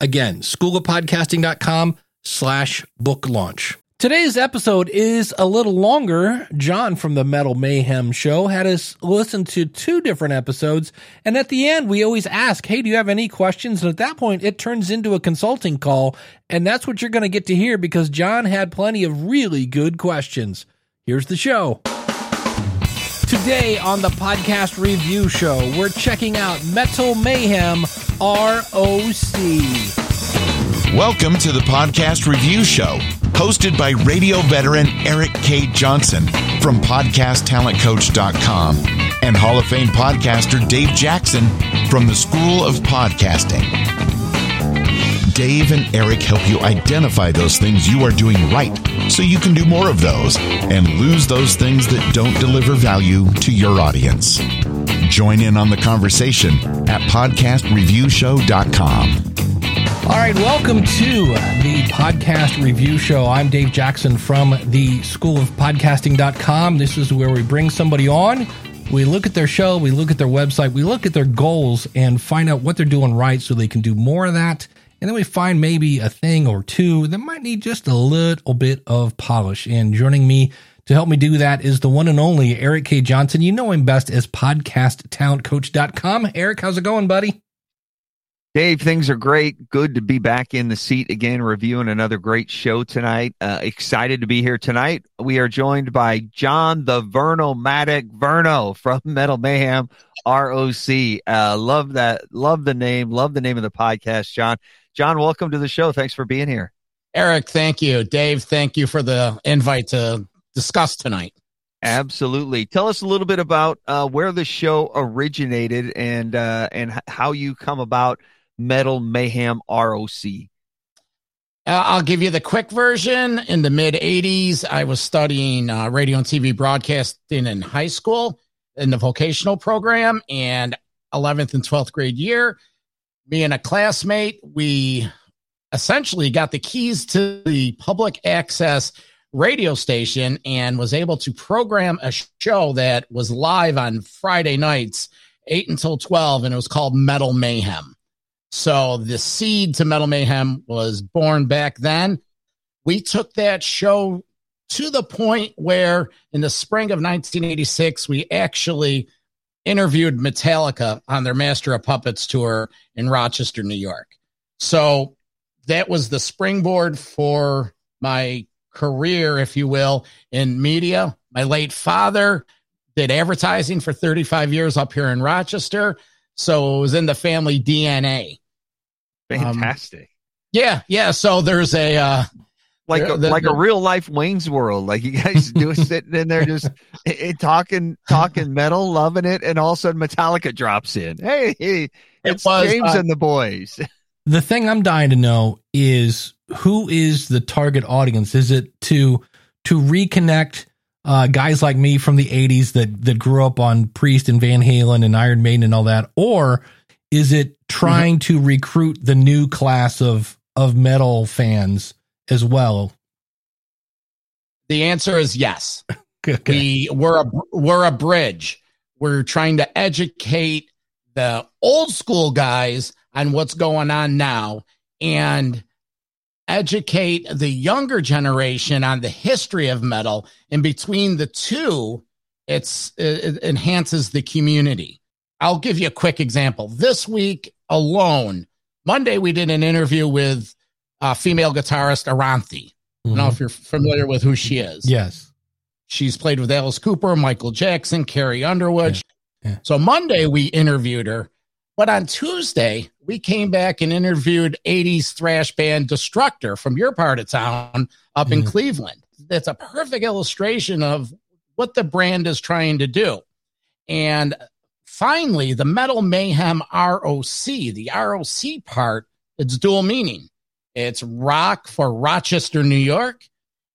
Again, schoolofpodcasting.com slash book launch. Today's episode is a little longer. John from the Metal Mayhem show had us listen to two different episodes. And at the end, we always ask, Hey, do you have any questions? And at that point, it turns into a consulting call. And that's what you're going to get to hear because John had plenty of really good questions. Here's the show. Today on the podcast review show, we're checking out Metal Mayhem ROC. Welcome to the podcast review show, hosted by radio veteran Eric K. Johnson from podcasttalentcoach.com and Hall of Fame podcaster Dave Jackson from the School of Podcasting. Dave and Eric help you identify those things you are doing right so you can do more of those and lose those things that don't deliver value to your audience. Join in on the conversation at podcastreviewshow.com. All right, welcome to the podcast review show. I'm Dave Jackson from the School of Podcasting.com. This is where we bring somebody on. We look at their show, we look at their website, we look at their goals and find out what they're doing right so they can do more of that. And then we find maybe a thing or two that might need just a little bit of polish. And joining me to help me do that is the one and only Eric K. Johnson. You know him best as podcasttalentcoach.com. Eric, how's it going, buddy? Dave, things are great. Good to be back in the seat again, reviewing another great show tonight. Uh, excited to be here tonight. We are joined by John the Vernomatic Verno from Metal Mayhem ROC. Uh, love that. Love the name. Love the name of the podcast, John. John, welcome to the show. Thanks for being here. Eric, thank you. Dave, thank you for the invite to discuss tonight. Absolutely. Tell us a little bit about uh, where the show originated and uh, and how you come about Metal Mayhem ROC? Uh, I'll give you the quick version. In the mid 80s, I was studying uh, radio and TV broadcasting in high school in the vocational program. And 11th and 12th grade year, me and a classmate, we essentially got the keys to the public access radio station and was able to program a show that was live on Friday nights, 8 until 12, and it was called Metal Mayhem. So the seed to Metal Mayhem was born back then. We took that show to the point where in the spring of 1986, we actually interviewed Metallica on their Master of Puppets tour in Rochester, New York. So that was the springboard for my career, if you will, in media. My late father did advertising for 35 years up here in Rochester. So it was in the family DNA. Fantastic. Um, yeah, yeah. So there's a uh, like a, the, like the, a real life Wayne's World. Like you guys do sitting in there just it, talking talking metal, loving it, and all of a sudden Metallica drops in. Hey, hey it's it was, James uh, and the boys. The thing I'm dying to know is who is the target audience? Is it to to reconnect uh, guys like me from the '80s that that grew up on Priest and Van Halen and Iron Maiden and all that, or is it trying mm-hmm. to recruit the new class of of metal fans as well? The answer is yes. okay. We we're a we're a bridge. We're trying to educate the old school guys on what's going on now and educate the younger generation on the history of metal. And between the two, it's it enhances the community. I'll give you a quick example. This week alone, Monday, we did an interview with a female guitarist, Orianthi. Mm-hmm. I don't know if mm-hmm. you're familiar with who she is. Yes. She's played with Alice Cooper, Michael Jackson, Carrie Underwood. Yeah. Yeah. So Monday, we interviewed her. But on Tuesday, we came back and interviewed 80s thrash band Destructor from your part of town up in Cleveland. That's a perfect illustration of what the brand is trying to do. And Finally, the Metal Mayhem ROC, the ROC part, it's dual meaning. It's rock for Rochester, New York,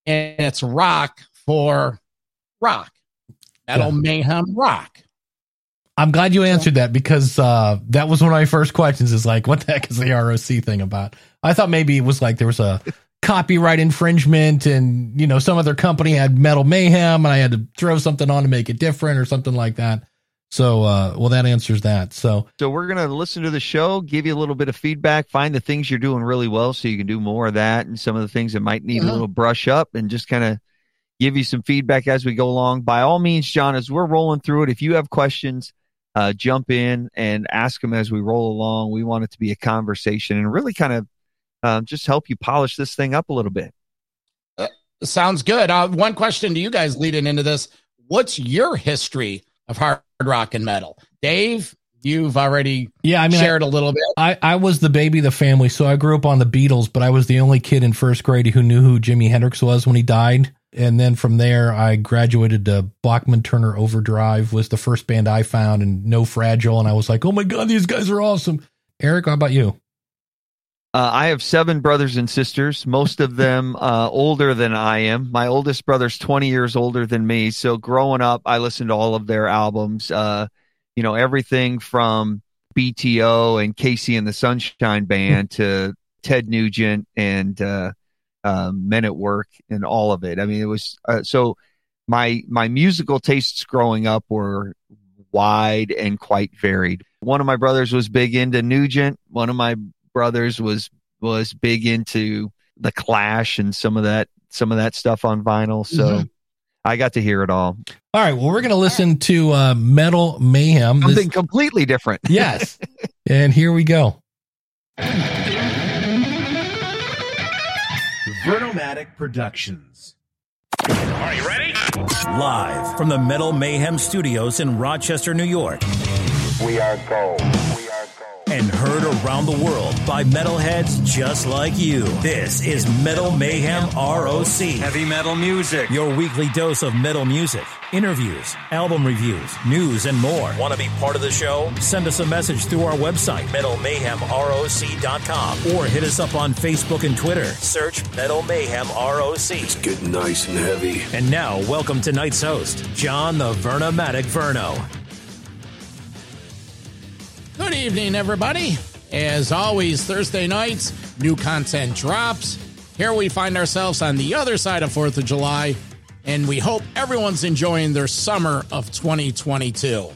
and it's rock for rock. Metal yeah. Mayhem Rock. I'm glad you answered that because uh, that was one of my first questions. Is like, what the heck is the ROC thing about? I thought maybe it was like there was a copyright infringement, and you know, some other company had Metal Mayhem, and I had to throw something on to make it different or something like that. So, uh, well, that answers that. So, so we're gonna listen to the show, give you a little bit of feedback, find the things you're doing really well, so you can do more of that, and some of the things that might need a little brush up, and just kind of give you some feedback as we go along. By all means, John, as we're rolling through it, if you have questions uh, jump in and ask them as we roll along. We want it to be a conversation and really kind of uh, just help you polish this thing up a little bit. Uh, sounds good. Uh, one question to you guys leading into this: What's your history of hard rock and metal, Dave? You've already yeah, I mean, shared I, a little bit. I, I was the baby of the family, so I grew up on the Beatles, but I was the only kid in first grade who knew who Jimi Hendrix was when he died and then from there I graduated to Bachman Turner Overdrive was the first band I found and No Fragile and I was like, "Oh my god, these guys are awesome." Eric, how about you? Uh, I have seven brothers and sisters, most of them uh, older than I am. My oldest brother's 20 years older than me. So growing up, I listened to all of their albums. Uh, you know, everything from BTO and KC and the Sunshine Band to Ted Nugent and uh, um, Men at Work, and all of it. I mean, it was uh, so. My my musical tastes growing up were wide and quite varied. One of my brothers was big into Nugent. One of my brothers was was big into the Clash and some of that some of that stuff on vinyl. So mm-hmm. I got to hear it all. All right. Well, we're going to listen to uh, Metal Mayhem. Something this... completely different. yes. and here we go. Vernomatic Productions. Are you ready? Live from the Metal Mayhem Studios in Rochester, New York. We are gold and heard around the world by metalheads just like you. This is Metal Mayhem ROC. Heavy metal music. Your weekly dose of metal music, interviews, album reviews, news, and more. Want to be part of the show? Send us a message through our website, metalmayhemroc.com, or hit us up on Facebook and Twitter. Search Metal Mayhem ROC. It's getting nice and heavy. And now, welcome tonight's host, John the Vernomatic Verno. Good evening, everybody. As always, Thursday nights, new content drops. Here we find ourselves on the other side of 4th of July, and we hope everyone's enjoying their summer of 2022.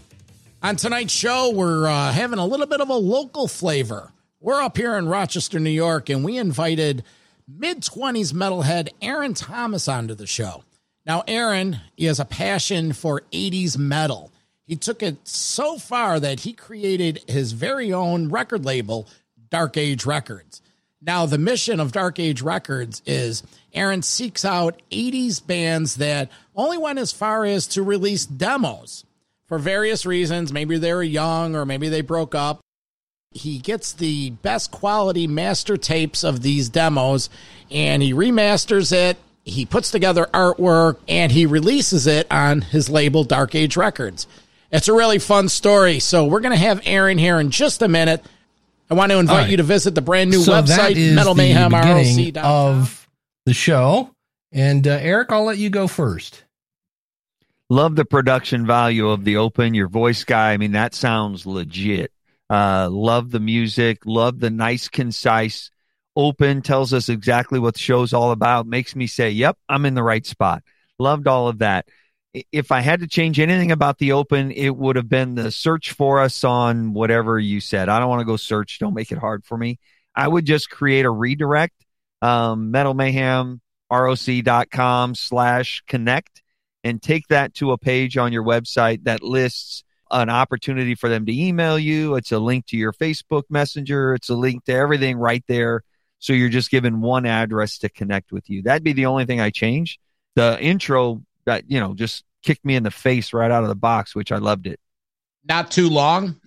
On tonight's show, we're uh, having a little bit of a local flavor. We're up here in Rochester, New York, and we invited mid 20s metalhead Aaron Thomas onto the show. Now, Aaron, he has a passion for 80s metal he took it so far that he created his very own record label, Dark Age Records. Now, the mission of Dark Age Records is Aaron seeks out 80s bands that only went as far as to release demos for various reasons. Maybe they were young or maybe they broke up. He gets the best quality master tapes of these demos and he remasters it. He puts together artwork and he releases it on his label, Dark Age Records. It's a really fun story. So we're going to have Aaron here in just a minute. I want to invite right. you to visit the brand new so website, Metal Mayhem of the show. And uh, Eric, I'll let you go first. Love the production value of the open. Your voice guy, I mean, that sounds legit. Uh, love the music. Love the nice, concise open. Tells us exactly what the show's all about. Makes me say, "Yep, I'm in the right spot." Loved all of that if I had to change anything about the open, it would have been the search for us on whatever you said. I don't want to go search. Don't make it hard for me. I would just create a redirect, um, metal mayhem roc.com slash connect and take that to a page on your website that lists an opportunity for them to email you. It's a link to your Facebook messenger. It's a link to everything right there. So you're just given one address to connect with you. That'd be the only thing I change. The intro that, you know, just kicked me in the face right out of the box, which I loved it. Not too long.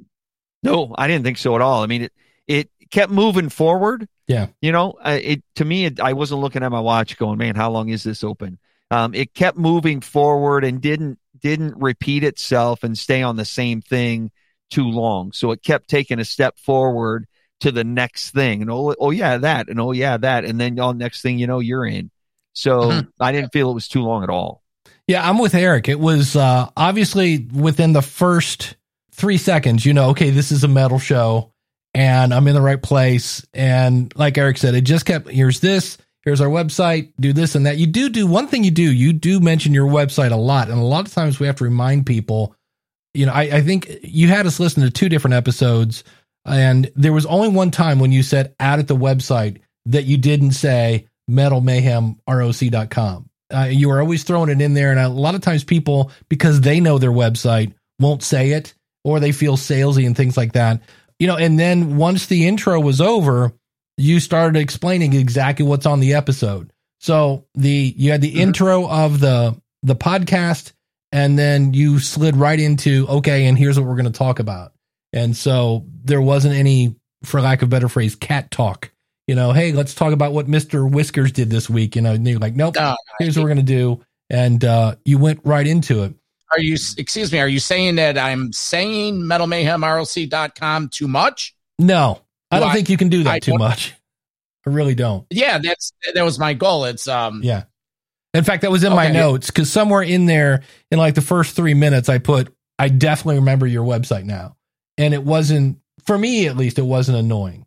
No, I didn't think so at all. I mean, it it kept moving forward. Yeah, you know, it to me, it, I wasn't looking at my watch, going, "Man, how long is this open?" Um, it kept moving forward and didn't didn't repeat itself and stay on the same thing too long. So it kept taking a step forward to the next thing. And oh, oh yeah, that, and oh yeah, that, and then all next thing you know, you're in. So. I didn't feel it was too long at all. Yeah, I'm with Eric. It was uh, obviously within the first three seconds, you know, okay, this is a metal show and I'm in the right place. And like Eric said, it just kept here's this, here's our website, do this and that. You do do one thing you do, you do mention your website a lot. And a lot of times we have to remind people, you know, I, I think you had us listen to two different episodes. And there was only one time when you said out at the website that you didn't say metalmayhemroc.com. Uh, you are always throwing it in there. And a lot of times people, because they know their website, won't say it or they feel salesy and things like that. You know, and then once the intro was over, you started explaining exactly what's on the episode. So the you had the intro of the the podcast and then you slid right into okay, and here's what we're going to talk about. And so there wasn't any for lack of a better phrase cat talk. You know, hey, let's talk about what Mr. Whiskers did this week, you know, and you're like, nope, Uh, here's what we're going to do and uh you went right into it. are you, excuse me, are you saying that I'm saying metalmayhemroc.com too much? No. I don't I- think you can do that I too much. I really don't. Yeah, that's, that was my goal. It's, um, Yeah. In fact, that was in my notes because somewhere in there, in like the first three minutes, I put, I definitely remember your website now. And it wasn't, for me at least, it wasn't annoying.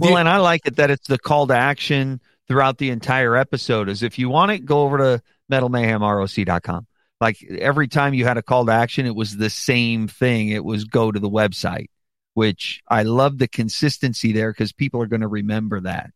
Well, and I like it that it's the call to action throughout the entire episode. Is if you want it, go over to metalmayhemroc.com. Like every time you had a call to action, it was the same thing. It was go to the website, which I love the consistency there because people are going to remember that.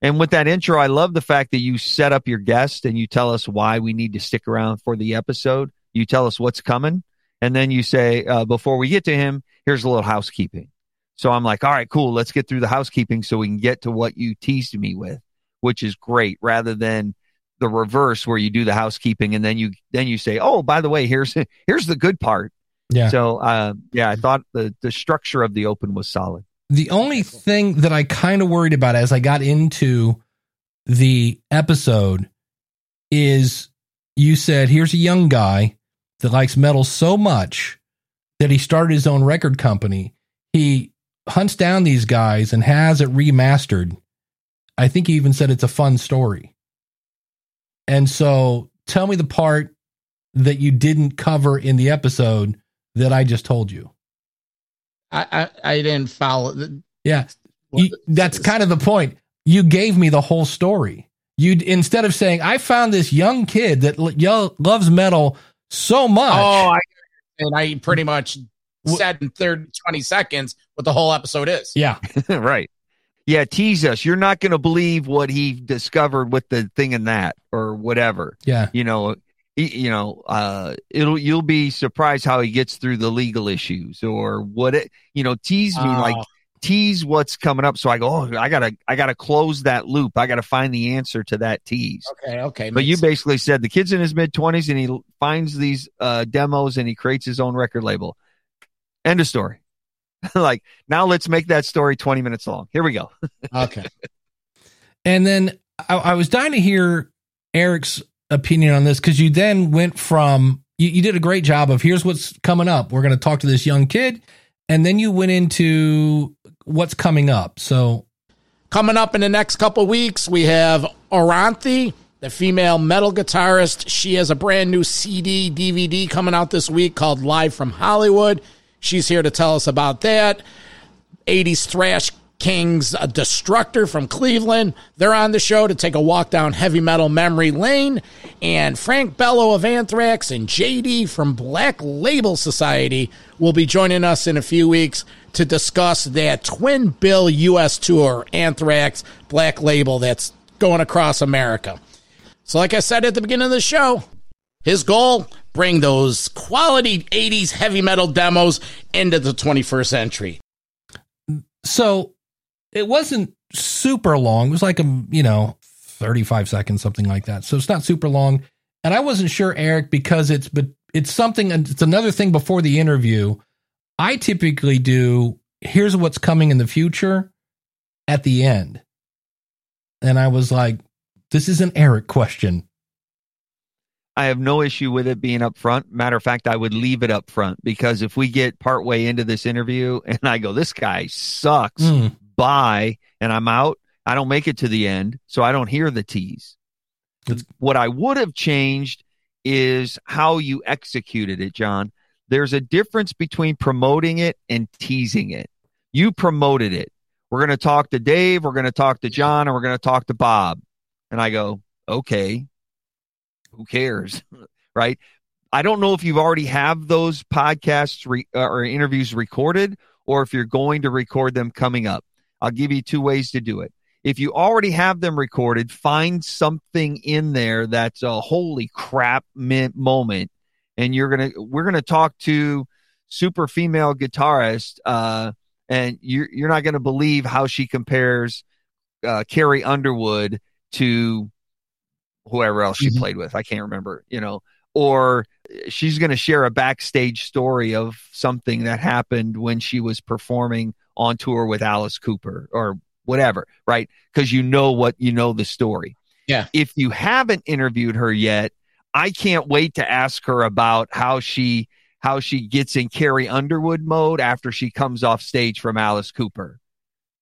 And with that intro, I love the fact that you set up your guest and you tell us why we need to stick around for the episode. You tell us what's coming. And then you say, uh, before we get to him, here's a little housekeeping. So I'm like, all right, cool. Let's get through the housekeeping so we can get to what you teased me with, which is great rather than the reverse where you do the housekeeping and then you, then you say, oh, by the way, here's, here's the good part. Yeah. So, uh, yeah, I thought the, the structure of the open was solid. The only thing that I kind of worried about as I got into the episode is you said, here's a young guy that likes metal so much that he started his own record company. He hunts down these guys and has it remastered. I think he even said it's a fun story. And so tell me the part that you didn't cover in the episode that I just told you. I, I, I didn't follow. the- Yeah. You, that's kind of the point. You gave me the whole story. You instead of saying I found this young kid that lo- loves metal so much. Oh, I, and I pretty much said in 30, 20 seconds what the whole episode is. yeah, right. Yeah. Tease us. You're not going to believe what he discovered with the thing and that or whatever. yeah, you know you know uh it'll you'll be surprised how he gets through the legal issues or what it you know tease me Oh. like tease what's coming up so i go oh i gotta i gotta close that loop i gotta find the answer to that tease Okay, okay. but you makes- basically said the kid's in his mid 20s and he finds these uh demos and he creates his own record label end of story like now let's make that story 20 minutes long here we go okay. and then I, I was dying to hear Eric's opinion on this because you then went from you, you did a great job of here's what's coming up. We're going to talk to this young kid, and then you went into what's coming up. So Coming up in the next couple weeks, we have Orianthi, the female metal guitarist. She has a brand new CD, DVD coming out this week called Live from Hollywood. She's here to tell us about that. 80s thrash kings, a destructor from Cleveland. They're on the show to take a walk down heavy metal memory lane. And Frank Bello of Anthrax and JD from Black Label Society will be joining us in a few weeks to discuss that twin bill U.S. tour, Anthrax Black Label, that's going across America. So, like I said at the beginning of the show, his goal bring those quality 80s heavy metal demos into the 21st century. so it wasn't super long. It was like a you know thirty five seconds, something like that. So it's not super long. And I wasn't sure, Eric, because it's but it's something. It's another thing before the interview. I typically do. Here's what's coming in the future at the end, and I was like, "This is an Eric question." I have no issue with it being up front. Matter of fact, I would leave it up front because if we get partway into this interview and I go, this guy sucks, Mm, by and I'm out. I don't make it to the end, so I don't hear the tease. That's- What I would have changed is how you executed it, John. There's a difference between promoting it and teasing it. You promoted it. We're going to talk to Dave, we're going to talk to John, and we're going to talk to Bob. And I go, okay, who cares? right? I don't know if you've already have those podcasts re- uh, or interviews recorded or if you're going to record them coming up. I'll give you two ways to do it. If you already have them recorded, find something in there that's a holy crap moment and you're going to we're going to talk to super female guitarist uh and you're you're not going to believe how she compares uh Carrie Underwood to whoever else she Mhm. played with. I can't remember, you know, or she's going to share a backstage story of something that happened when she was performing on tour with Alice Cooper or whatever, right? Because you know what you know the story. Yeah. If you haven't interviewed her yet, I can't wait to ask her about how she how she gets in Carrie Underwood mode after she comes off stage from Alice Cooper.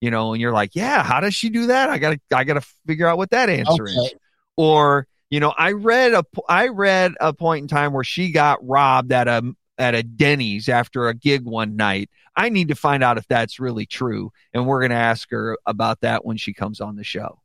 You know, and you're like, yeah, how does she do that? I gotta I gotta figure out what that answer is Okay. Or you know i read a i read a point in time where she got robbed at a at a denny's after a gig one night. I need to find out if that's really true and we're going to ask her about that when she comes on the show.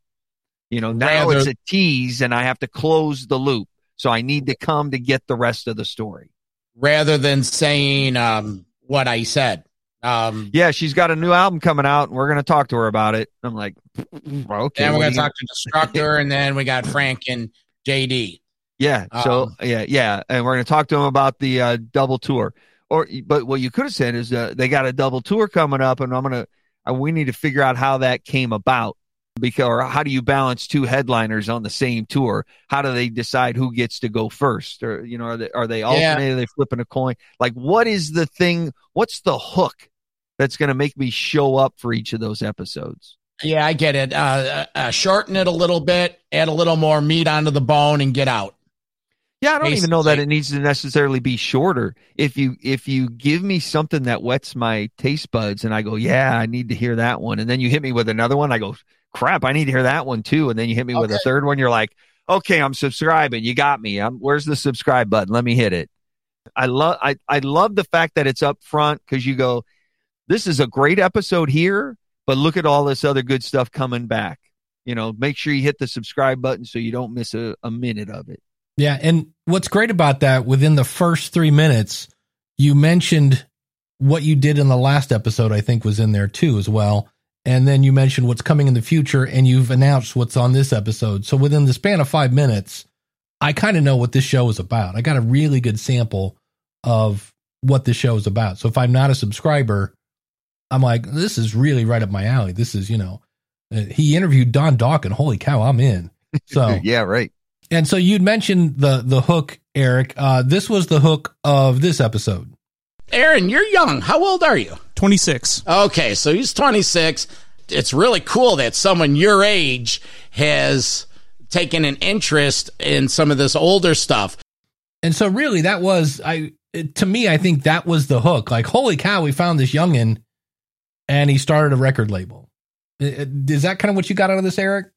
You know now Rather- it's a tease and i have to close the loop so i need to come to get the rest of the story. Rather than saying um, what I said. Um, yeah she's got a new album coming out and we're going to talk to her about it i'm like okay and we're going to talk to Destructor, and then we got Frank and JD. Yeah. So Um, yeah, yeah, and we're going to talk to them about the uh, double tour. Or, but what you could have said is uh, they got a double tour coming up, and I'm gonna. Uh, we need to figure out how that came about because, or how do you balance two headliners on the same tour? How do they decide who gets to go first? Or you know, are they are they alternating? Are they flipping a coin? Like, what is the thing? What's the hook that's going to make me show up for each of those episodes? Yeah, I get it. Uh, uh, shorten it a little bit, add a little more meat onto the bone, and get out. Yeah, I don't even know that it needs to necessarily be shorter. If you if you give me something that whets my taste buds and I go, "Yeah, I need to hear that one." And then you hit me with another one, I go, "Crap, I need to hear that one too." And then you hit me with a third one, you're like, "Okay, I'm subscribing. You got me. I'm where's the subscribe button? Let me hit it." I love I I love the fact that it's up front cuz you go, "This is a great episode here, but look at all this other good stuff coming back." You know, make sure you hit the subscribe button so you don't miss a, a minute of it. Yeah, and what's great about that within the first three minutes, you mentioned what you did in the last episode. I think was in there too as well, and then you mentioned what's coming in the future, and you've announced what's on this episode. So within the span of five minutes, I kind of know what this show is about. I got a really good sample of what this show is about. So if I'm not a subscriber, I'm like, this is really right up my alley. This is, you know, uh, he interviewed Don Dokken. Holy cow, I'm in. So yeah, right. and so you'd mentioned the the hook, Eric. Uh, this was the hook of this episode. Aaron, you're young. How old are you? 26. Okay, so he's 26. It's really cool that someone your age has taken an interest in some of this older stuff. And so really that was I it- to me I think that was the hook. Like holy cow, we found this youngin and he started a record label. Is that kind of what you got out of this, Eric?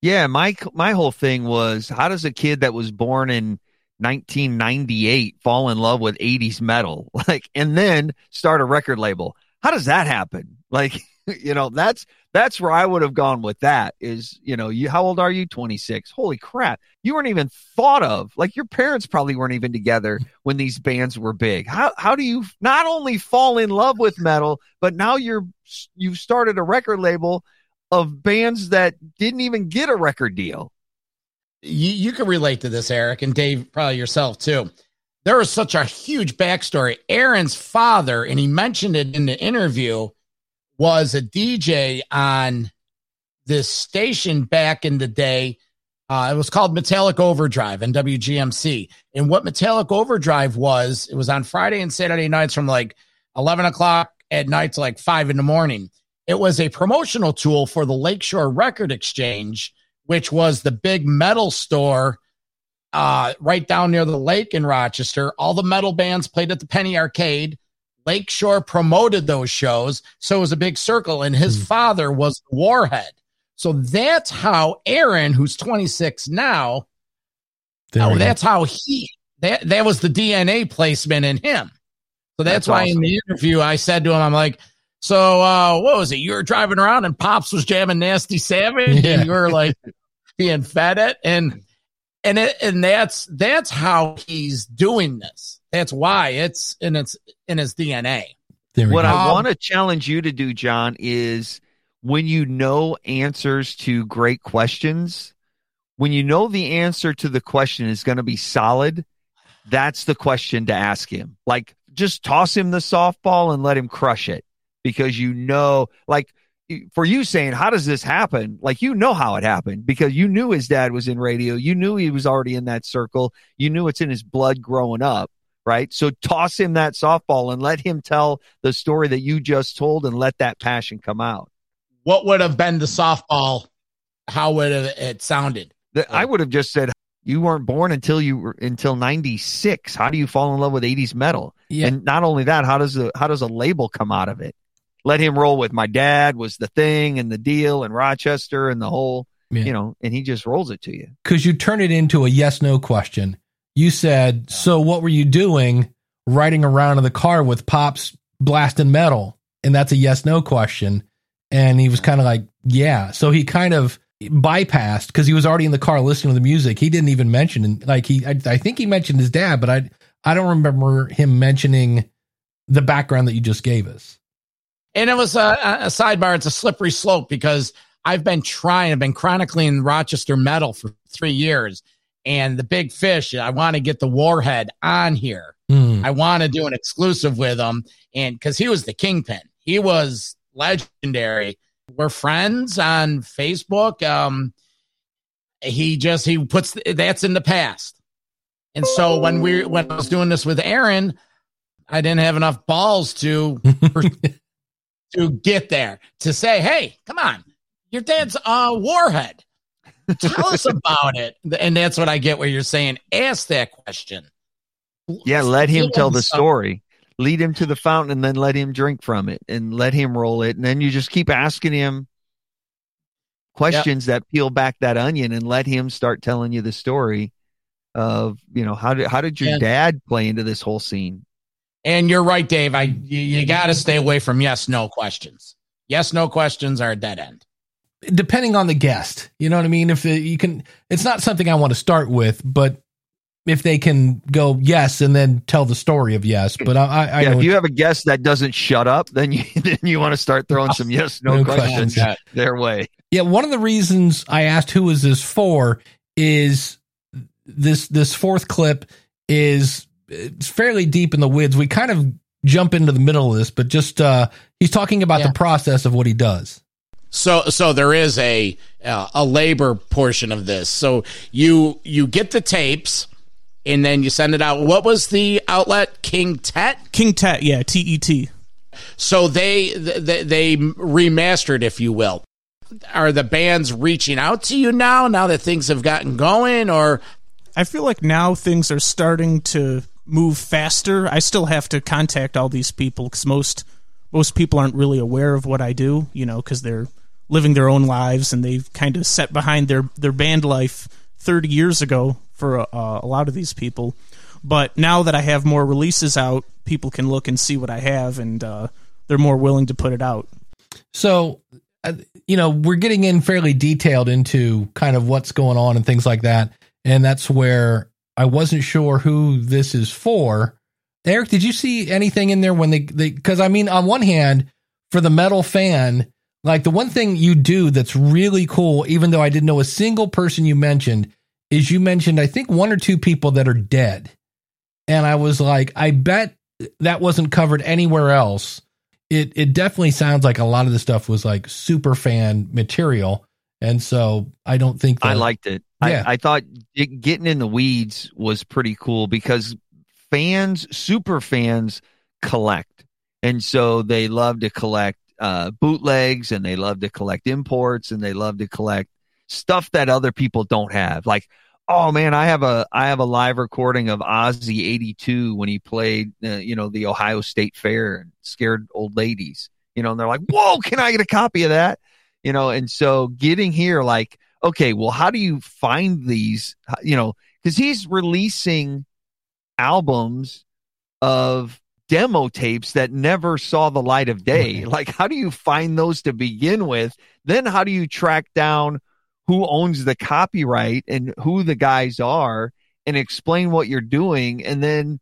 Yeah, my my whole thing was how does a kid that was born in 1998 fall in love with 80s metal like and then start a record label? How does that happen? Like, you know, that's that's where I would have gone with that is, you know, you how old are you? 26. Holy crap. You weren't even thought of. Like your parents probably weren't even together when these bands were big. How how do you not only fall in love with metal, but now you're you've started a record label of bands that didn't even get a record deal. You, you can relate to this, Eric, and Dave, probably yourself too. There was such a huge backstory. Aaron's father, and he mentioned it in the interview, was a DJ on this station back in the day. Uh, it was called Metallic Overdrive and WGMC. And what Metallic Overdrive was, it was on Friday and Saturday nights from like 11 o'clock at night to like five in the morning. It was a promotional tool for the Lakeshore Record Exchange, which was the big metal store uh, right down near the lake in Rochester. All the metal bands played at the Penny Arcade Lakeshore promoted those shows, so it was a big circle, and his Hmm. father was Warhead. So that's how Aaron, who's 26 now, we oh, that's how he that that was the DNA placement in him. So that's, That's why in the interview I said to him, I'm like, so uh, what was it? You were driving around and Pops was jamming Nasty Savage, Yeah. and you were like being fed it, and and it and that's that's how he's doing this. That's why it's in its in his DNA. There What go. I want to challenge you to do, John, is when you know answers to great questions, when you know the answer to the question is going to be solid, that's the question to ask him. Like, just toss him the softball and let him crush it because you know, like, for you saying, How does this happen? Like, you know how it happened because you knew his dad was in radio. You knew he was already in that circle. You knew it's in his blood growing up right? So toss him that softball and let him tell the story that you just told and let that passion come out. What would have been the softball? How would have it sounded? The- I would have just said you weren't born until you were until 96. How do you fall in love with 80s metal? Yeah. And not only that, how does a how does a label come out of it? Let him roll with my dad was the thing and the deal and Rochester and the whole, Yeah. you know, and he just rolls it to you. because you turn it into a yes no question. You said, So what were you doing riding around in the car with Pops blasting metal? And that's a yes no question. And he was kind of like, Yeah. So he kind of bypassed because he was already in the car listening to the music. He didn't even mention, and like, he, I, I think he mentioned his dad, but I, I don't remember him mentioning the background that you just gave us. And it was a, a sidebar. It's a slippery slope because I've been trying, I've been chronicling Rochester metal for three years. And the big fish, I want to get the Warhead on here. Hmm. I want to do an exclusive with him. And because he was the kingpin, he was legendary. We're friends on Facebook. Um, he just, he puts that's in the past. And so when we, when I was doing this with Aaron, I didn't have enough balls to to get there to say, "Hey, come on, your dad's a warhead. Tell us about it." And that's what I get. Where you're saying, ask that question. Yeah, let him Give tell the some- story. Lead him to the fountain and then let him drink from it and let him roll it. And then you just keep asking him questions that peel back that onion and let him start telling you the story of, you know, how did how did your And- dad play into this whole scene? And you're right, Dave. I you, you got to stay away from yes, no questions. Yes, no questions are a dead end. depending on the guest. You know what I mean? If you can, it's not something I want to start with, but if they can go yes and then tell the story of yes, but I, I, I yeah, know if you have a guest that doesn't shut up, then you then you want to start throwing some yes no, No questions questions. their way. yeah. One of the reasons I asked who is this for is this this fourth clip is it's fairly deep in the woods. We kind of jump into the middle of this, but just uh he's talking about Yeah. the process of what he does. So so there is a uh, a labor portion of this. So you you get the tapes and then you send it out. What was the outlet? King Tet. King Tet, yeah, T E T. So they they, they remastered, if you will. Are the bands reaching out to you now? Now that things have gotten going, or I feel like now things are starting to move faster. I still have to contact all these people because most most people aren't really aware of what I do, you know, because they're living their own lives and they've kind of set behind their their band life 30 years ago for uh, a lot of these people. But now that I have more releases out, people can look and see what I have, and uh, they're more willing to put it out. So, uh, you know, we're getting in fairly detailed into kind of what's going on and things like that. And that's where I wasn't sure who this is for. Eric, did you see anything in there when they, they, cause I mean, on one hand, for the metal fan, like the one thing you do that's really cool, even though I didn't know a single person you mentioned, is you mentioned, I think, one or two people that are dead. And I was like, I bet that wasn't covered anywhere else it it definitely sounds like a lot of the stuff was like super fan material, and so I don't think that, I liked it. Yeah. I, I thought it, getting in the weeds was pretty cool because fans, super fans, collect, and so they love to collect uh, bootlegs, and they love to collect imports, and they love to collect stuff that other people don't have. Like oh man, I have a I have a live recording of Ozzy '82 when he played, uh, you know, the Ohio State Fair and scared old ladies. You know, and they're like, "Whoa, can I get a copy of that?" You know, and so getting here, like, okay, well, how do you find these? You know, because he's releasing albums of demo tapes that never saw the light of day. Like, how do you find those to begin with? Then, how do you track down who owns the copyright and who the guys are and explain what you're doing? And then,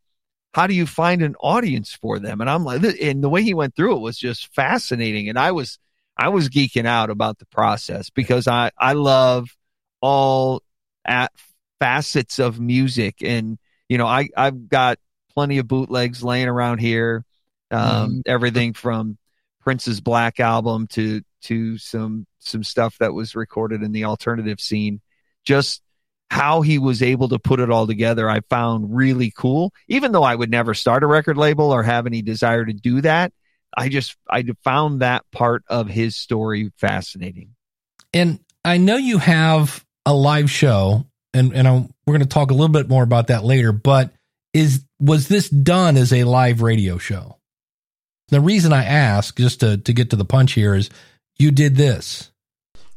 how do you find an audience for them? And I'm like, and the way he went through it was just fascinating. And I was, I was geeking out about the process because I, I love all at facets of music. And, you know, I, I've got plenty of bootlegs laying around here. Um, mm. everything from Prince's Black album to, to some, some stuff that was recorded in the alternative scene. Just how he was able to put it all together, I found really cool. Even though I would never start a record label or have any desire to do that, I just I found that part of his story fascinating. And I know you have a live show, and and I'm, we're going to talk a little bit more about that later. But is was this done as a live radio show? The reason I ask, just to to get to the punch here, is you did this.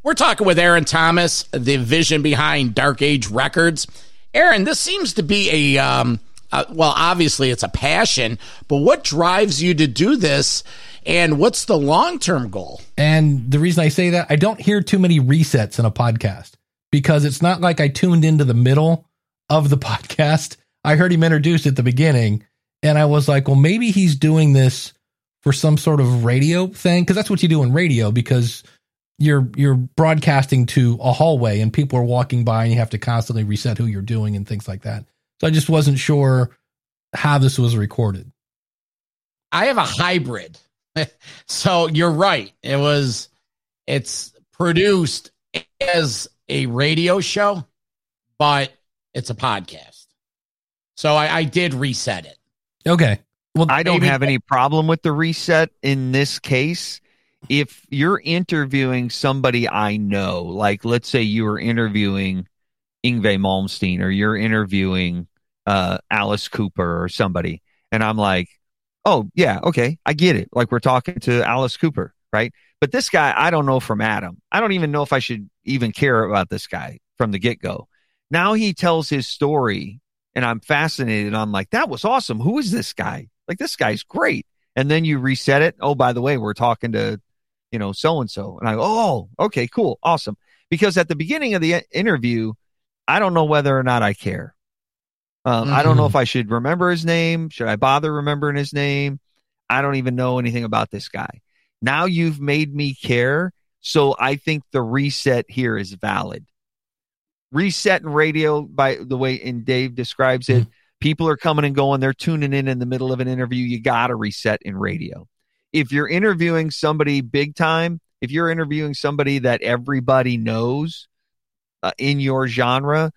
We're talking with Aaron Thomas, the vision behind Dark Age Records. Aaron, this seems to be a um, uh, well, obviously it's a passion, but what drives you to do this? And what's the long term goal? And the reason I say that, I don't hear too many resets in a podcast because it's not like I tuned into the middle of the podcast. I heard him introduced at the beginning, and I was like, well, maybe he's doing this for some sort of radio thing because that's what you do in radio because you're you're broadcasting to a hallway and people are walking by and you have to constantly reset who you're doing and things like that. So I just wasn't sure how this was recorded. I have a hybrid. so you're right. It was it's produced as a radio show, but it's a podcast. So I, I did reset it. Okay. Well, I don't have any problem with the reset in this case. If you're interviewing somebody I know, like let's say you were interviewing Yngwie Malmsteen or you're interviewing uh, Alice Cooper or somebody. And I'm like, oh, yeah, okay, I get it. Like we're talking to Alice Cooper, right? But this guy, I don't know from Adam. I don't even know if I should even care about this guy from the get go. Now he tells his story and I'm fascinated. I'm like, that was awesome. Who is this guy? Like, this guy's great. And then you reset it. Oh, by the way, we're talking to, you know, so and so. And I go, oh, okay, cool, awesome. Because at the beginning of the interview, I don't know whether or not I care. Um, mm-hmm. I don't know if mm-hmm. I should remember his name. Should I bother remembering his name? I don't even know anything about this guy. Now you've made me care. So I think the reset here is valid. Reset in radio, by the way, and Dave describes it, mm-hmm. people are coming and going. They're tuning in in the middle of an interview. You got to reset in radio. If you're interviewing somebody big time, if you're interviewing somebody that everybody knows uh, in your genre,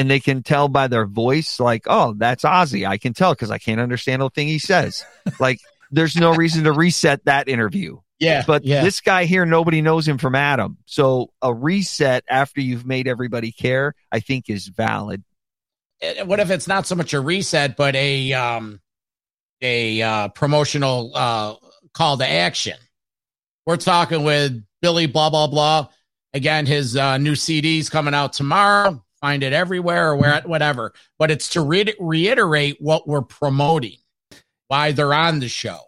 and they can tell by their voice, like, oh, that's Ozzy. I can tell because I can't understand a thing he says. like, there's no reason to reset that interview. Yeah. But yeah. this guy here, nobody knows him from Adam. So a reset after you've made everybody care, I think is valid. What if it's not so much a reset, but a um a uh, promotional uh, call to action? We're talking with Billy blah blah blah. Again, his uh, new CD's coming out tomorrow find it everywhere or where whatever. But it's to re- reiterate what we're promoting, why they're on the show.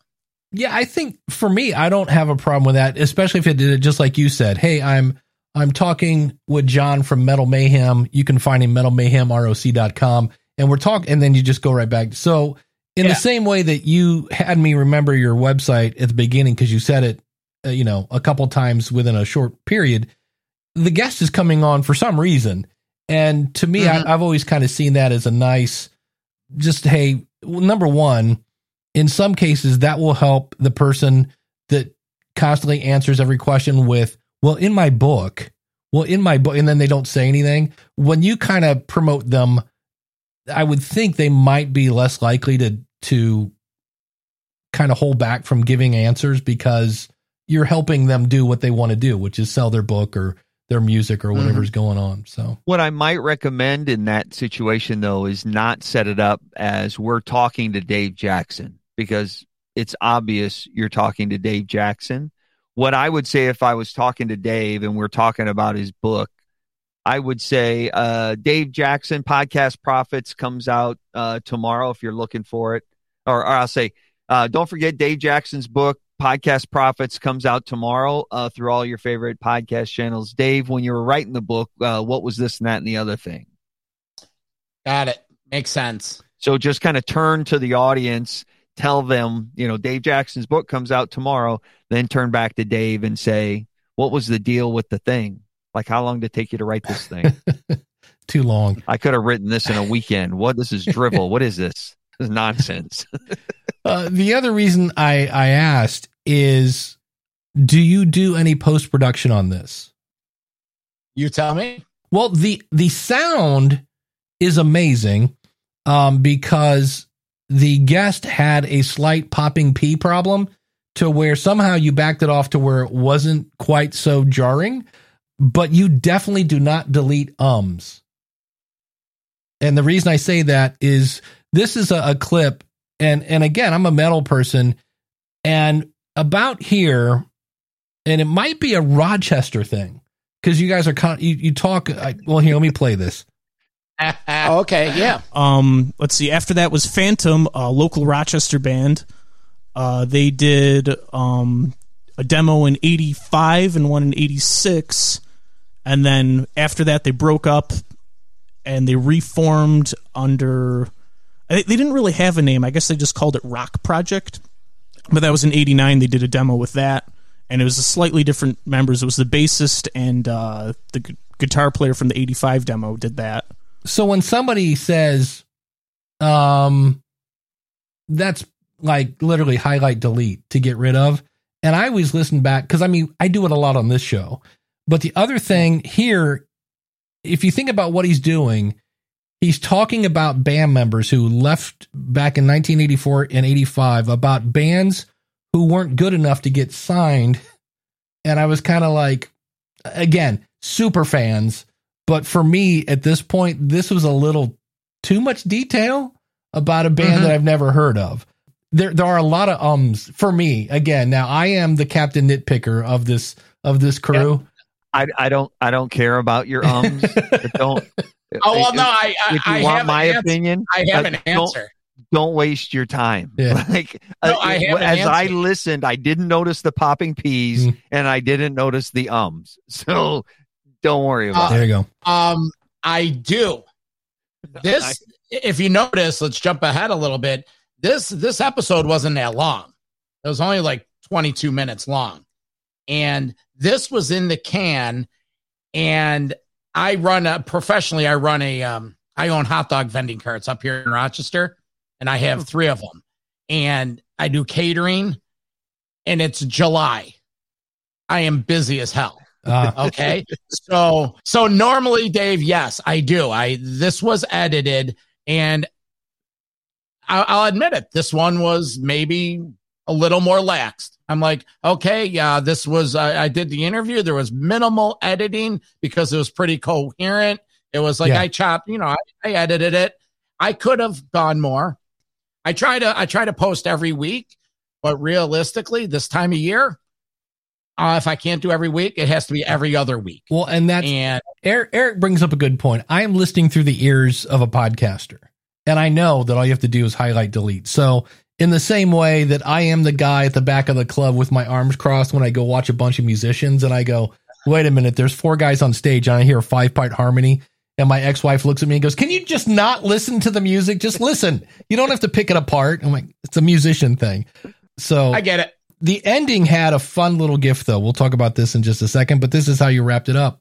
Yeah, I think for me, I don't have a problem with that, especially if it did it just like you said. Hey, I'm I'm talking with John from Metal Mayhem. You can find him metalmayhemroc.com. And we're talking, and then you just go right back. So, in yeah. the same way that you had me remember your website at the beginning because you said it, uh, you know, a couple times within a short period, the guest is coming on for some reason. And to me, mm-hmm. I, have always kind of seen that as a nice, just, hey, number one, in some cases, that will help the person that constantly answers every question with, well, in my book, well, in my book, and then they don't say anything. When you kind of promote them, I would think they might be less likely to, to kind of hold back from giving answers because you're helping them do what they want to do, which is sell their book or their music or whatever's going on. So What I might recommend in that situation, though, is not set it up as we're talking to Dave Jackson because it's obvious you're talking to Dave Jackson. What I would say if I was talking to Dave and we're talking about his book, I would say uh, Dave Jackson Podcast Profits comes out uh, tomorrow if you're looking for it. Or, or I'll say, uh, don't forget Dave Jackson's book, Podcast Profits, comes out tomorrow uh, through all your favorite podcast channels. Dave, when you were writing the book, uh, what was this and that and the other thing? Got it. Makes sense. So just kind of turn to the audience, tell them, you know, Dave Jackson's book comes out tomorrow, then turn back to Dave and say, what was the deal with the thing? Like, how long did it take you to write this thing? too long. I could have written this in a weekend. What? This is drivel. What is this? This is nonsense. Uh, the other reason I I asked is, do you do any post production on this? You tell me. Well, the the sound is amazing um, because the guest had a slight popping P problem to where somehow you backed it off to where it wasn't quite so jarring, but you definitely do not delete ums. And the reason I say that is this is a, a clip, and and again, I'm a metal person, and about here, and it might be a Rochester thing because you guys are con- you, you talk. I, well, here, let me play this. okay, yeah. Um, let's see. After that was Phantom, a local Rochester band. Uh, they did um, a demo in '85 and one in '86, and then after that they broke up and they reformed under. They they didn't really have a name. I guess they just called it Rock Project. But that was in '89. They did a demo with that, and it was a slightly different members. It was the bassist and uh, the gu- guitar player from the '85 demo did that. So when somebody says, um, that's like literally highlight delete to get rid of, and I always listen back because I mean I do it a lot on this show. But the other thing here, if you think about what he's doing, he's talking about band members who left back in 1984 and 85 about bands who weren't good enough to get signed. And I was kind of like, again, super fans. But for me at this point, this was a little too much detail about a band mm-hmm. that I've never heard of. There, there are a lot of ums for me. Again, now I am the captain nitpicker of this of this crew. I, I don't I don't care about your ums. don't. Oh well, no, I I, if you I want have my an opinion, I have uh, an don't- answer. don't waste your time. Yeah. Like No, uh, I have an as I listened, I didn't notice the popping peas Mm. and I didn't notice the ums. So don't worry about Uh, it. There you go. Um, I do. This, if you notice, let's jump ahead a little bit. This this episode wasn't that long. It was only like 22 minutes long, and this was in the can. And I run a professionally. I run a um. I own hot dog vending carts up here in Rochester, and I have three of them. And I do catering, and it's July. I am busy as hell Uh, okay so so normally dave yes i do i this was edited and I'll, I'll admit it this one was maybe a little more laxed i'm like okay yeah this was I, I did the interview there was minimal editing because it was pretty coherent it was like Yeah. i chopped you know I, I edited it i could have gone more i try to i try to post every week but realistically this time of year uh, if I can't do every week, it has to be every other week. well, and that's And Eric, Eric brings up a good point. I am listening through the ears of a podcaster, and I know that all you have to do is highlight delete. So, in the same way that I am the guy at the back of the club with my arms crossed when I go watch a bunch of musicians, and I go, "Wait a minute, there's four guys on stage, and I hear a five part harmony." And my ex wife looks at me and goes, "Can you just not listen to the music? Just listen. You don't have to pick it apart." I'm like, "It's a musician thing." So I get it. the ending had a fun little gift, though. We'll talk about this in just a second, but this is how you wrapped it up.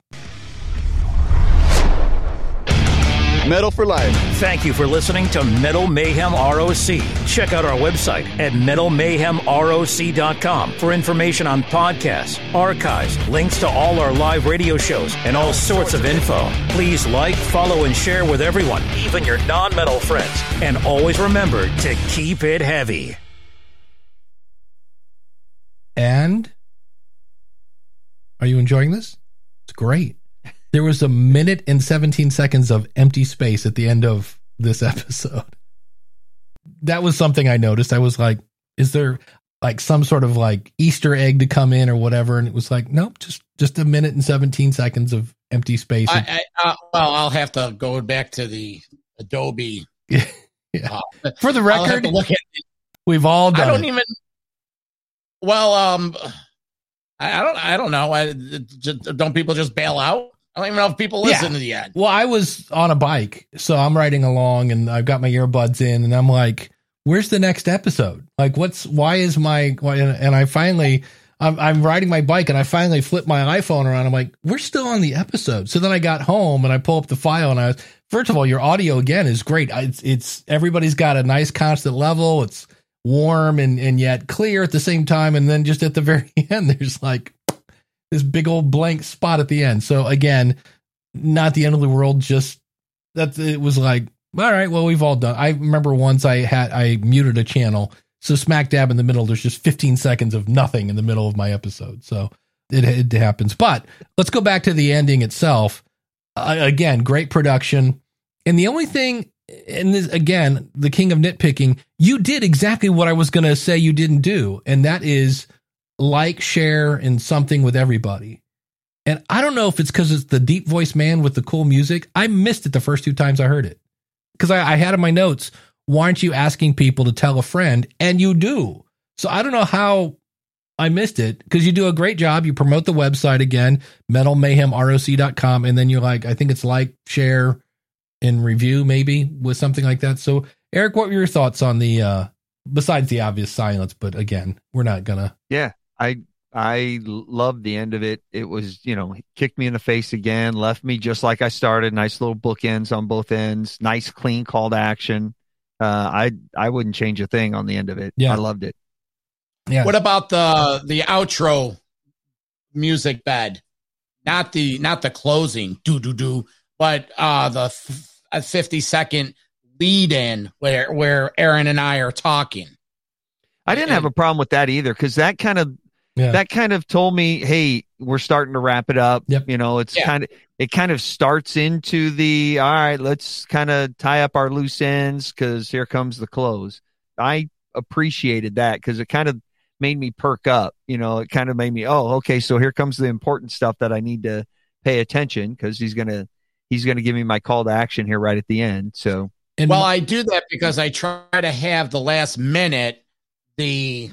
Metal for life. Thank you for listening to Metal Mayhem ROC. Check out our website at metalmayhemroc.com for information on podcasts, archives, links to all our live radio shows, and all sorts of info. Please like, follow, and share with everyone, even your non metal friends. And always remember to keep it heavy. And are you enjoying this? It's great. There was a minute and 17 seconds of empty space at the end of this episode. That was something I noticed. I was like, is there like some sort of like Easter egg to come in or whatever? And it was like, nope, just just a minute and 17 seconds of empty space. I, I, uh, well, I'll have to go back to the Adobe. yeah. Uh, For the record, look at we've all done I don't it. even. Well, um, I, I don't. I don't know. I, don't people just bail out? I don't even know if people listen Yeah. to the end. Well, I was on a bike, so I'm riding along and I've got my earbuds in and I'm like, where's the next episode? Like, what's, why is my, why, and I finally, I'm, I'm riding my bike and I finally flip my iPhone around. I'm like, we're still on the episode. So then I got home and I pull up the file and I was, first of all, your audio again is great. It's, it's, everybody's got a nice constant level. It's warm and, and yet clear at the same time. And then just at the very end, there's like this big old blank spot at the end. So again, not the end of the world. Just that it was like, all right, well, we've all done. I remember once I had I muted a channel, so smack dab in the middle, there's just 15 seconds of nothing in the middle of my episode. So it, it happens. But let's go back to the ending itself. Uh, again, great production, and the only thing, and this again, the king of nitpicking, you did exactly what I was going to say you didn't do, and that is like, share, and something with everybody. And I don't know if it's because it's the deep voice man with the cool music. I missed it the first two times I heard it because I, I had in my notes, why aren't you asking people to tell a friend? And you do. So I don't know how I missed it because you do a great job. You promote the website again, metalmayhemroc.com. And then you're like, I think it's like, share, and review maybe with something like that. So, Eric, what were your thoughts on the, uh, besides the obvious silence? But again, we're not gonna. Yeah, I I loved the end of it. It was, you know, kicked me in the face again, left me just like I started. Nice little bookends on both ends. Nice, clean call to action. Uh, I I wouldn't change a thing on the end of it. Yeah. I loved it. Yeah. What about the the outro music bed? Not the not the closing do do do, but uh the f- a fifty second lead in where where Aaron and I are talking. I didn't have a problem with that either because that kind of Yeah. that kind of told me, hey, we're starting to wrap it up. Yep. You know, it's Yeah. kind of it kind of starts into the all right, let's kind of tie up our loose ends because here comes the close. I appreciated that because it kind of made me perk up. You know, it kind of made me, oh, okay, so here comes the important stuff that I need to pay attention because he's gonna he's gonna give me my call to action here right at the end. So And Well, I do that because I try to have the last minute the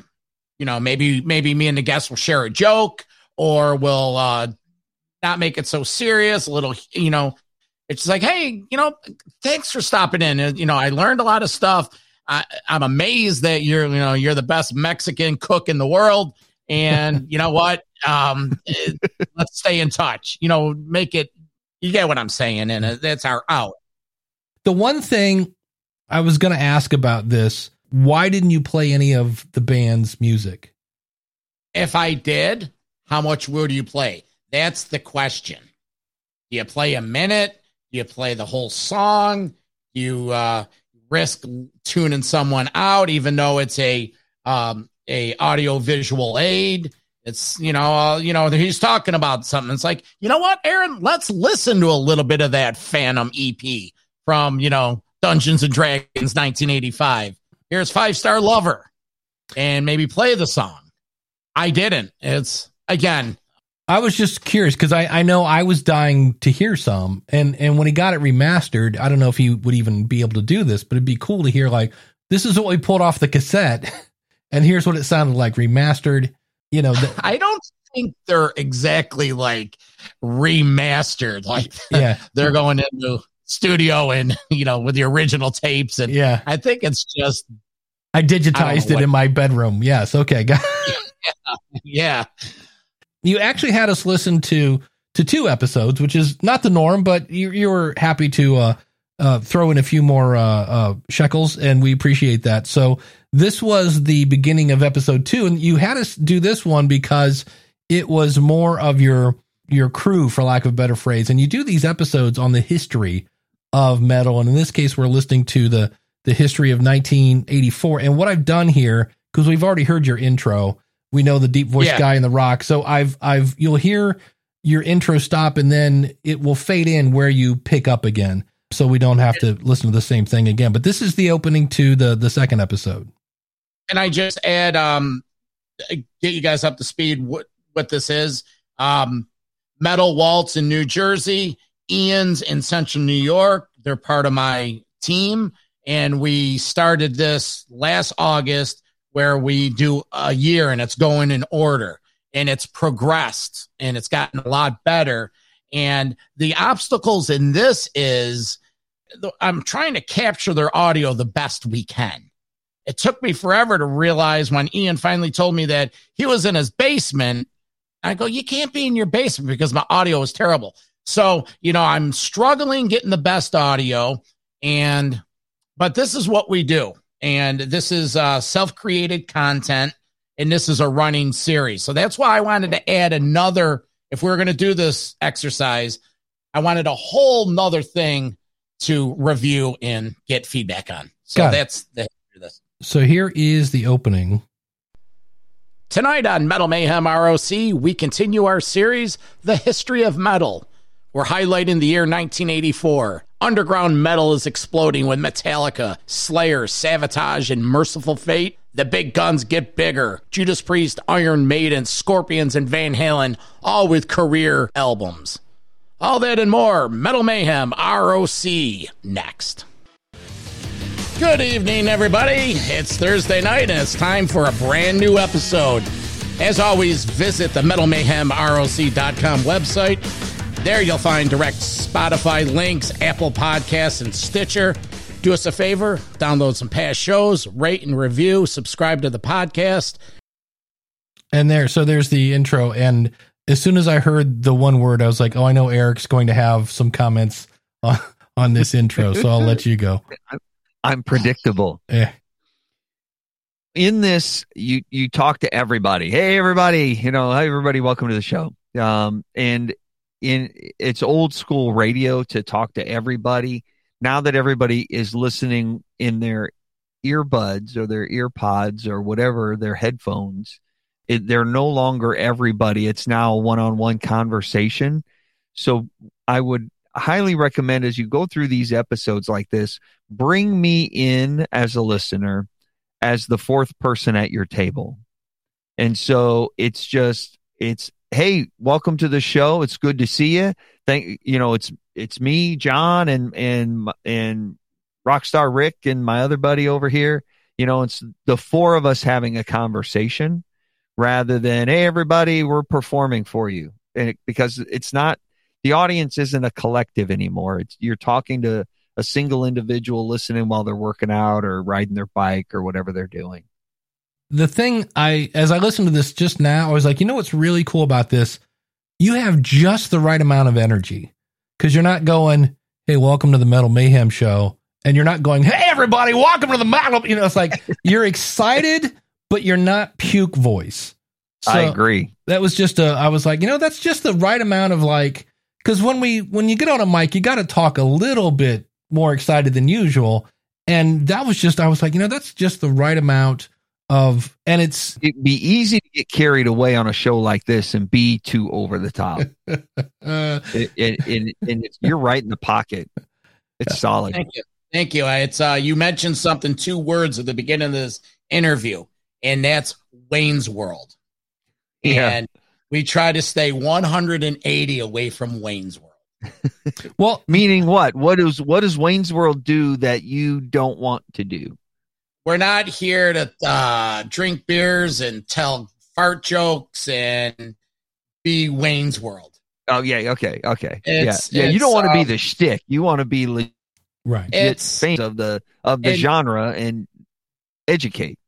you know, maybe maybe me and the guest will share a joke or we'll uh not make it so serious, a little you know, it's like, hey, you know, thanks for stopping in. And, You know, I learned a lot of stuff. I, I'm amazed that you're, you know, you're the best Mexican cook in the world. And you know what? Um, let's stay in touch. You know, make it. You get what I'm saying, and that's our out. the one thing I was going to ask about this, why didn't you play any of the band's music? If I did, how much would you play? That's the question. Do you play a minute? Do you play the whole song? You uh, risk tuning someone out, even though it's a um, a audio visual aid. It's you know uh, you know he's talking about something. It's like you know what, Aaron? Let's listen to a little bit of that Phantom EP from you know Dungeons and Dragons 1985. Here's Five Star Lover, and maybe play the song. I didn't. It's again. I was just curious because I, I know I was dying to hear some, and and when he got it remastered, I don't know if he would even be able to do this, but it'd be cool to hear like this is what we pulled off the cassette, and here's what it sounded like remastered. You know, the, I don't think they're exactly like remastered. Like yeah, they're going into studio and you know with the original tapes, and yeah. I think it's just I I digitized know it in my bedroom. Yes, okay, got. yeah. you actually had us listen to to two episodes, which is not the norm, but you you were happy to uh, uh, throw in a few more uh, uh, shekels, and we appreciate that. So this was the beginning of episode two, and you had us do this one because it was more of your your crew, for lack of a better phrase, and you do these episodes on the history of metal, and in this case, we're listening to the the history of 1984. And what I've done here, because we've already heard your intro, we know the deep voice Yeah. guy in the rock. So I've I've you'll hear your intro stop and then it will fade in where you pick up again. So we don't have to listen to the same thing again. But this is the opening to the the second episode. Can I just add um get you guys up to speed what what this is? Um Metal Walt's in New Jersey, Ian's in Central New York. They're part of my team and we started this last August where we do a year and it's going in order and it's progressed and it's gotten a lot better. And the obstacles in this is I'm trying to capture their audio the best we can. It took me forever to realize when Ian finally told me that he was in his basement. I go, you can't be in your basement because my audio is terrible. So, you know, I'm struggling getting the best audio and, but this is what we do. And this is uh, self created content and this is a running series. So that's why I wanted to add another. If we are going to do this exercise, I wanted a whole nother thing to review and get feedback on. So Got that's the this. So here is the opening. Tonight on Metal Mayhem ROC, we continue our series, The History of Metal. We're highlighting the year 1984. Underground metal is exploding with Metallica, Slayer, Savatage, and Mercyful Fate. The big guns get bigger. Judas Priest, Iron Maiden, Scorpions, and Van Halen, all with career albums. All that and more. Metal Mayhem ROC next. Good evening, everybody. It's Thursday night, and it's time for a brand new episode. As always, visit the Metal Mayhem ROC.com website there you'll find direct Spotify links, Apple Podcasts, and Stitcher. Do us a favor, download some past shows, rate and review, subscribe to the podcast. And there, so there's the intro. And as soon as I heard the one word, I was like, oh, I know Eric's going to have some comments on, on this intro. So I'll let you go. I'm predictable. Yeah. In this, you you talk to everybody. Hey, everybody! You know, hey, everybody, welcome to the show. Um, and in it's old school radio to talk to everybody. Now that everybody is listening in their earbuds or their earpods or whatever, their headphones, it, they're no longer everybody. It's now a one on one conversation. So I would highly recommend as you go through these episodes like this, bring me in as a listener as the fourth person at your table. And so it's just, it's hey, welcome to the show. It's good to see you. Thank you know, it's it's me, John, and and and Rockstar Rick and my other buddy over here. You know, it's the four of us having a conversation rather than hey everybody, we're performing for you. And it, because it's not the audience isn't a collective anymore. It's you're talking to a single individual listening while they're working out or riding their bike or whatever they're doing the thing I, as I listened to this just now, I was like, you know what's really cool about this? You have just the right amount of energy because you're not going, hey, welcome to the Metal Mayhem show. And you're not going, hey, everybody, welcome to the Metal. You know, it's like you're excited, but you're not puke voice. So I agree. That was just a, I was like, you know, that's just the right amount of like, because when we, when you get on a mic, you got to talk a little bit more excited than usual. And that was just, I was like, you know, that's just the right amount of and it's it'd be easy to get carried away on a show like this and be too over the top. Uh, it, it, it, and you're right in the pocket. It's solid. Thank you. Thank you. It's uh you mentioned something two words at the beginning of this interview and that's wayne's world. Yeah. and we try to stay 180 away from wayne's world. Well meaning what? What is what does wayne's world do that you don't want to do we're not here to uh, drink beers and tell fart jokes and be Wayne's World. Oh yeah, okay, okay, it's, yeah, yeah. You don't want to um, be the shtick. You want to be le- right. It's fans of the of the and, genre and educate.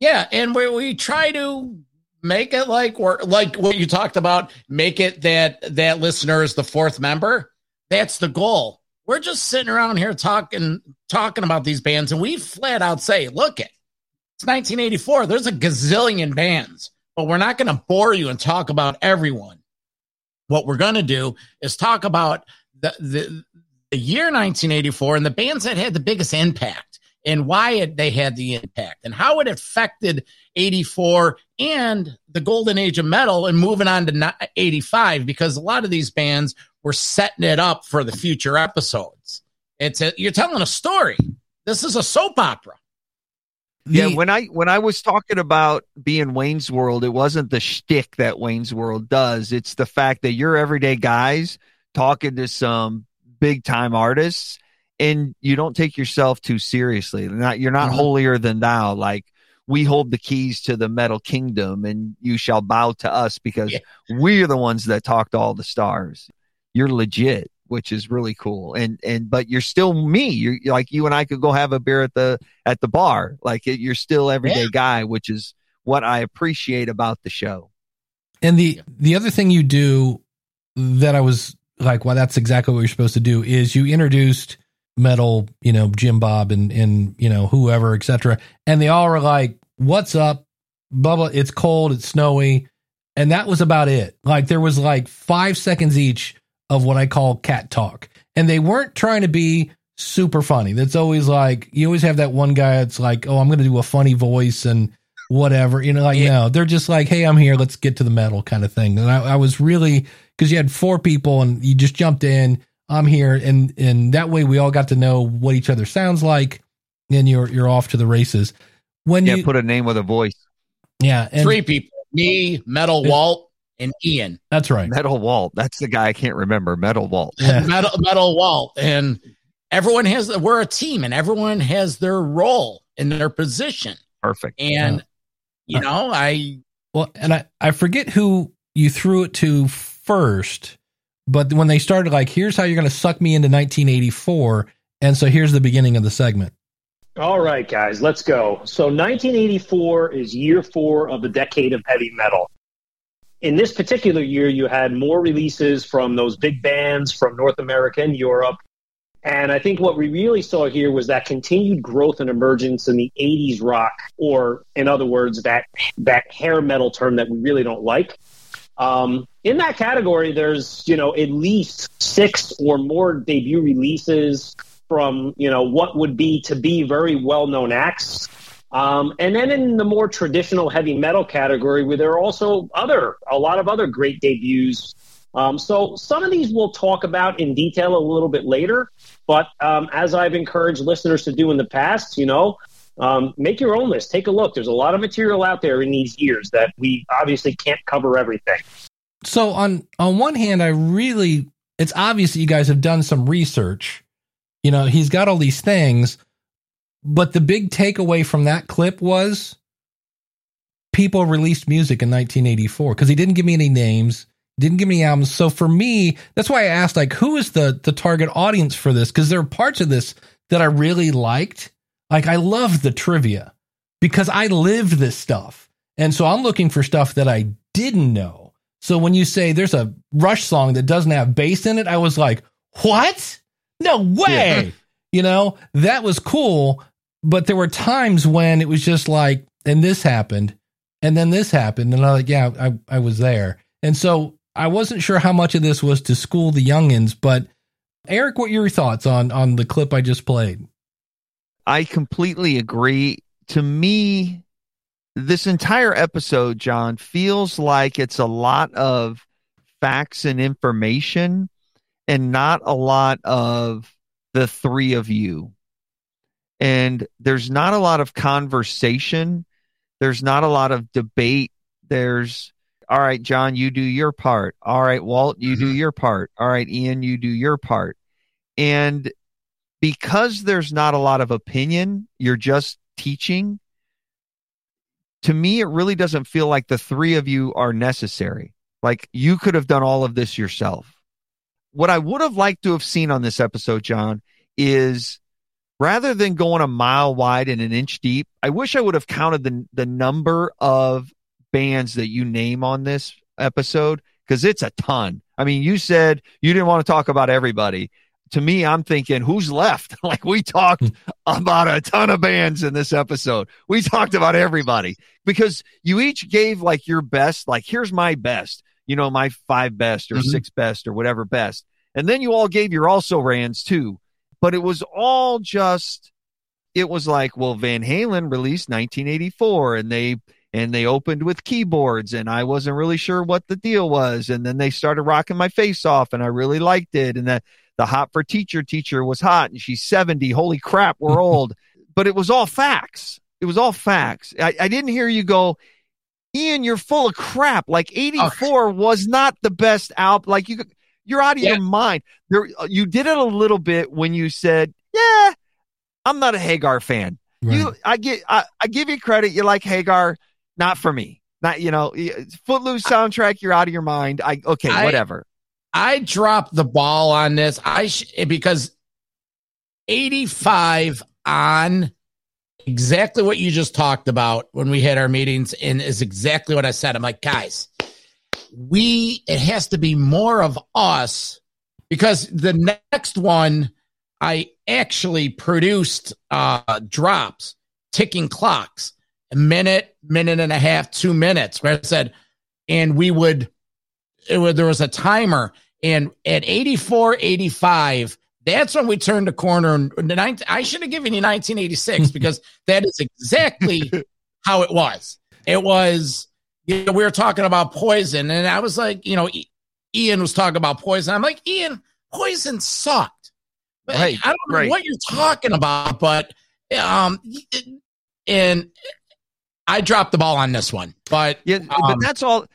Yeah, and we we try to make it like we're like what you talked about. Make it that that listener is the fourth member. That's the goal we're just sitting around here talking talking about these bands, and we flat out say, look it, it's 1984. There's a gazillion bands, but we're not going to bore you and talk about everyone. What we're going to do is talk about the, the the year 1984 and the bands that had the biggest impact and why it, they had the impact and how it affected 84 and the golden age of metal and moving on to 85 because a lot of these bands were setting it up for the future episodes. It's a, you're telling a story. This is a soap opera. yeah, when I when I was talking about being Wayne's World, it wasn't the shtick that Wayne's World does. It's the fact that you're everyday guys talking to some big time artists, and you don't take yourself too seriously. Not you're not Mhm. holier than thou. Like we hold the keys to the metal kingdom, and you shall bow to us because Yeah. we're the ones that talk to all the stars. You're legit, which is really cool. And and but you're still me. You're you're like you and I could go have a beer at the at the bar. Like you're still everyday Yeah. guy, which is what I appreciate about the show. And the the other thing you do that I was like, well, that's exactly what you're supposed to do is you introduced metal, you know, Jim Bob and and you know whoever, etc. And they all were like, "What's up?" Blah blah. It's cold. It's snowy, and that was about it. Like there was like five seconds each of what I call cat talk, and they weren't trying to be super funny. That's always like you always have that one guy that's like, "Oh, I'm going to do a funny voice and." Whatever, you know, like Yeah. no, they're just like, "Hey, I'm here. Let's get to the metal," kind of thing. And I, I was really because you had four people and you just jumped in. I'm here, and and that way we all got to know what each other sounds like, and you're you're off to the races. When Yeah, you put a name with a voice. yeah, and Three people me, Metal Walt, and Ian. that's right. Metal Walt. That's the guy I can't remember. Metal Walt. Yeah. Metal, Metal Walt. And everyone has, we're a team and everyone has their role in their position. Perfect. And, you know, I, Well, and I I forget who you threw it to first, but when they started like, here's how you're going to suck me into 1984, and so here's the beginning of the segment. All right, guys, let's go. So 1984 is year four of the decade of heavy metal. In this particular year, you had more releases from those big bands from North America and Europe. And I think what we really saw here was that continued growth and emergence in the 80s rock, or in other words, that, that hair metal term that we really don't like. Um, in that category, there's, you know, at least six or more debut releases from you know what would be to be very well known acts. Um, and then in the more traditional heavy metal category, where there are also other a lot of other great debuts. Um, so some of these we'll talk about in detail a little bit later. But um, as I've encouraged listeners to do in the past, you know, um, make your own list. Take a look. There's a lot of material out there in these years that we obviously can't cover everything. So on on one hand, I really it's obvious that you guys have done some research. You know, he's got all these things, but the big takeaway from that clip was people released music in 1984 because he didn't give me any names, didn't give me any albums. So for me, that's why I asked like who is the the target audience for this because there are parts of this that I really liked. Like I love the trivia because I lived this stuff. And so I'm looking for stuff that I didn't know. So when you say there's a Rush song that doesn't have bass in it, I was like, "What? No way!" You know that was cool. But there were times when it was just like, and this happened, and then this happened, and I'm like, "Yeah, I I was there." And so I wasn't sure how much of this was to school the youngins. But Eric, what are your thoughts on on the clip I just played? I completely agree. To me, this entire episode, John, feels like it's a lot of facts and information and not a lot of the three of you. And there's not a lot of conversation. There's not a lot of debate. There's, all right, John, you do your part. All right, Walt, you do mm-hmm. your part. All right, Ian, you do your part. And because there's not a lot of opinion, you're just teaching. To me, it really doesn't feel like the three of you are necessary. Like you could have done all of this yourself. What I would have liked to have seen on this episode, John, is rather than going a mile wide and an inch deep, I wish I would have counted the the number of bands that you name on this episode because it's a ton. I mean, you said you didn't want to talk about everybody. To me, I'm thinking, who's left? like we talked about a ton of bands in this episode. We talked about everybody because you each gave like your best, like here's my best, you know, my five best or Mhm. six best or whatever best. And then you all gave your also rans too. But it was all just it was like, well, Van Halen released 1984 and they and they opened with keyboards and I wasn't really sure what the deal was. And then they started rocking my face off and I really liked it. And the the hot for teacher teacher was hot and she's 70 holy crap we're old. But it was all facts. It was all facts. I, I didn't hear you go Ian you're full of crap. Like 84 oh. was not the best album like you you're out of yeah. your mind there uh, you did it a little bit when you said yeah I'm not a Hagar fan right. you I get I, I give you credit you like Hagar not for me. Not you know, Footloose soundtrack. You're out of your mind. I okay, I, whatever. I dropped the ball on this. I sh- because 85 on exactly what you just talked about when we had our meetings, and is exactly what I said. I'm like, guys, we it has to be more of us because the next one I actually produced uh drops, ticking clocks a minute, minute and a half, two minutes. Where I said, and we would, it would, there was a timer, and at 84, 85, that's when we turned the corner. And I should have given you 1986 because that is exactly how it was. It was, you know, we were talking about poison, and I was like, you know, Ian was talking about poison. I'm like, Ian, poison sucked. Right, I don't know right. what you're talking about, but um, and I dropped the ball on this one, but yeah, um, but that's all.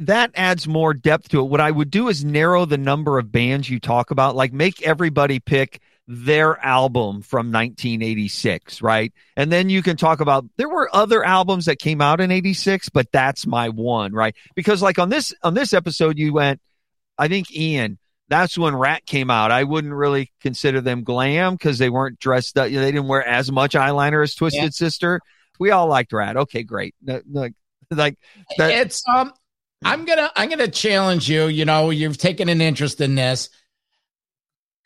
That adds more depth to it. What I would do is narrow the number of bands you talk about, like make everybody pick their album from 1986, right? And then you can talk about there were other albums that came out in 86, but that's my one, right? Because like on this on this episode you went I think Ian that's when Ratt came out. I wouldn't really consider them glam because they weren't dressed up. They didn't wear as much eyeliner as Twisted yeah. Sister we all liked Ratt. Okay, great. Like, like that. it's um. I'm gonna I'm gonna challenge you. You know, you've taken an interest in this.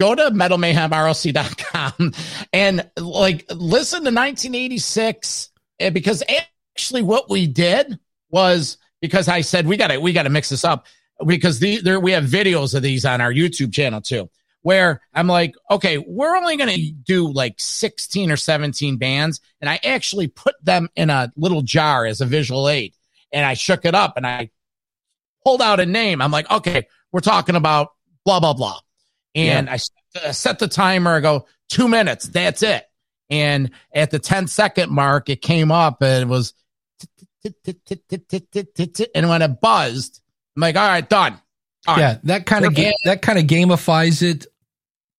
Go to metalmayhemroc.com and like listen to 1986 eh, because actually what we did was because I said we got to we got to mix this up because the, there we have videos of these on our YouTube channel too where I'm like, okay, we're only going to do like 16 or 17 bands. And I actually put them in a little jar as a visual aid. And I shook it up and I pulled out a name. I'm like, okay, we're talking about blah, blah, blah. And yeah. I set the timer. I go, two minutes. That's it. And at the 10 second mark, it came up and it was, and when it buzzed, I'm like, all right, done. All yeah, right. that kind of ga- that kind of gamifies it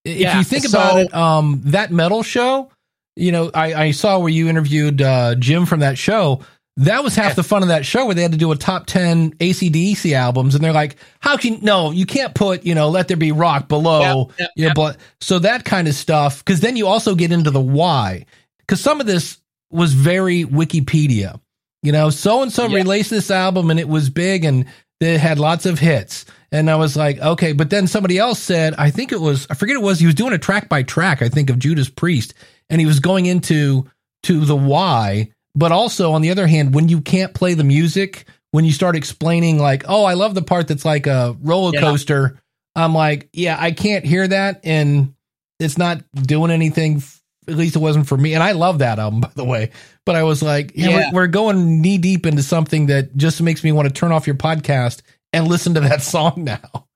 if yeah, you think so, about it, um, that metal show, you know, I, I saw where you interviewed uh, Jim from that show. That was half the fun of that show where they had to do a top 10 ACDC albums. And they're like, how can, no, you can't put, you know, let there be rock below, yep, yep, you know, yep. but so that kind of stuff. Cause then you also get into the why. Cause some of this was very Wikipedia, you know, so and so released this album and it was big and it had lots of hits. And I was like, okay. But then somebody else said, I think it was, I forget it was, he was doing a track by track, I think, of Judas Priest. And he was going into to the why. But also, on the other hand, when you can't play the music, when you start explaining, like, oh, I love the part that's like a roller coaster, yeah. I'm like, yeah, I can't hear that. And it's not doing anything. At least it wasn't for me. And I love that album, by the way. But I was like, yeah, yeah. We're, we're going knee deep into something that just makes me want to turn off your podcast and listen to that song now.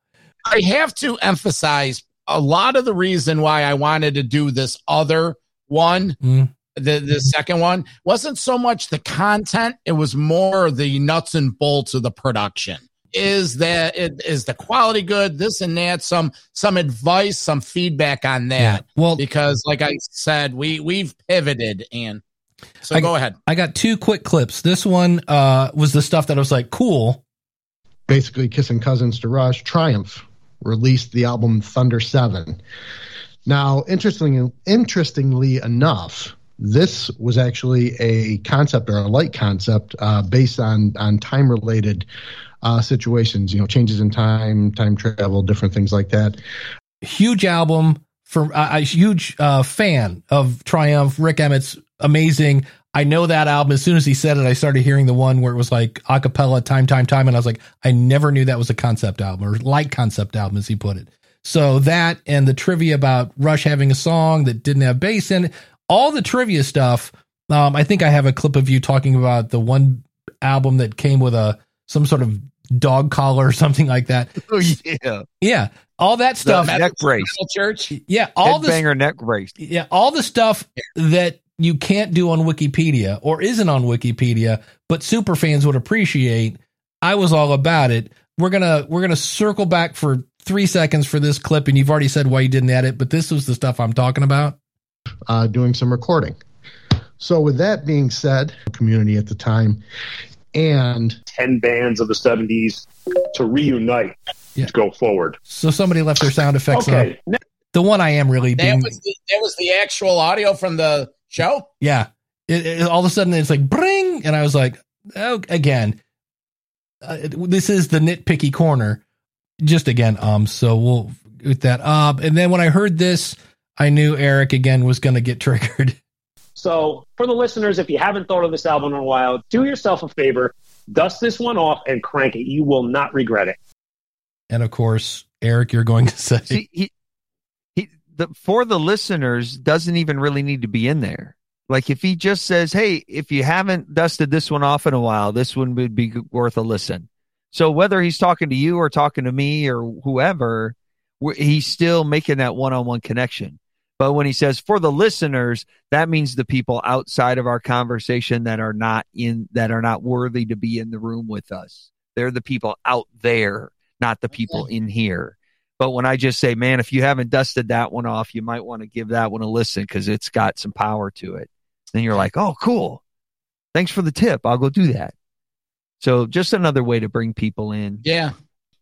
I have to emphasize a lot of the reason why I wanted to do this other one, mm. The the second one, wasn't so much the content; it was more the nuts and bolts of the production. Is that it, is the quality good? This and that. Some some advice, some feedback on that. Yeah. Well, because like I said, we we've pivoted and. So I, go ahead. I got two quick clips. This one uh, was the stuff that I was like, cool basically kissing cousins to Rush, Triumph released the album Thunder 7. Now, interestingly, interestingly enough, this was actually a concept or a light concept uh, based on on time related uh, situations. You know, changes in time, time travel, different things like that. Huge album for uh, a huge uh, fan of Triumph. Rik Emmett's amazing. I know that album. As soon as he said it, I started hearing the one where it was like acapella, time, time, time. And I was like, I never knew that was a concept album or light concept album, as he put it. So that and the trivia about Rush having a song that didn't have bass in it, all the trivia stuff. Um, I think I have a clip of you talking about the one album that came with a some sort of dog collar or something like that. Oh yeah, Yeah, all that stuff. The neck brace, Church. Yeah, all the headbanger neck brace. yeah, all the stuff that you can't do on Wikipedia or isn't on Wikipedia, but super fans would appreciate. I was all about it. We're gonna we're gonna circle back for three seconds for this clip, and you've already said why you didn't add it, but this was the stuff I'm talking about. Uh, doing some recording. So, with that being said, community at the time, and 10 bands of the 70s to reunite Yeah. to go forward. So somebody left their sound effects Okay. on. The one I am really That being was the, that was the actual audio from the show. yeah. It, it- all of a sudden it's like bring, and I was like, oh, again, uh, this is the nitpicky corner. Just again, um. So we'll with that up, and then when I heard this, I knew Eric again was going to get triggered. So, for the listeners, if you haven't thought of this album in a while, do yourself a favor, dust this one off and crank it. You will not regret it. And of course, Eric, you're going to say, See, he, he, the for the listeners doesn't even really need to be in there. Like if he just says, "Hey, if you haven't dusted this one off in a while, this one would be worth a listen." So whether he's talking to you or talking to me or whoever, he's still making that one-on-one connection. But when he says for the listeners, that means the people outside of our conversation that are not in that are not worthy to be in the room with us. They're the people out there, not the people in here. But when I just say, man, if you haven't dusted that one off, you might want to give that one a listen because it's got some power to it. Then you're like, oh, cool. Thanks for the tip. I'll go do that. So just another way to bring people in. Yeah.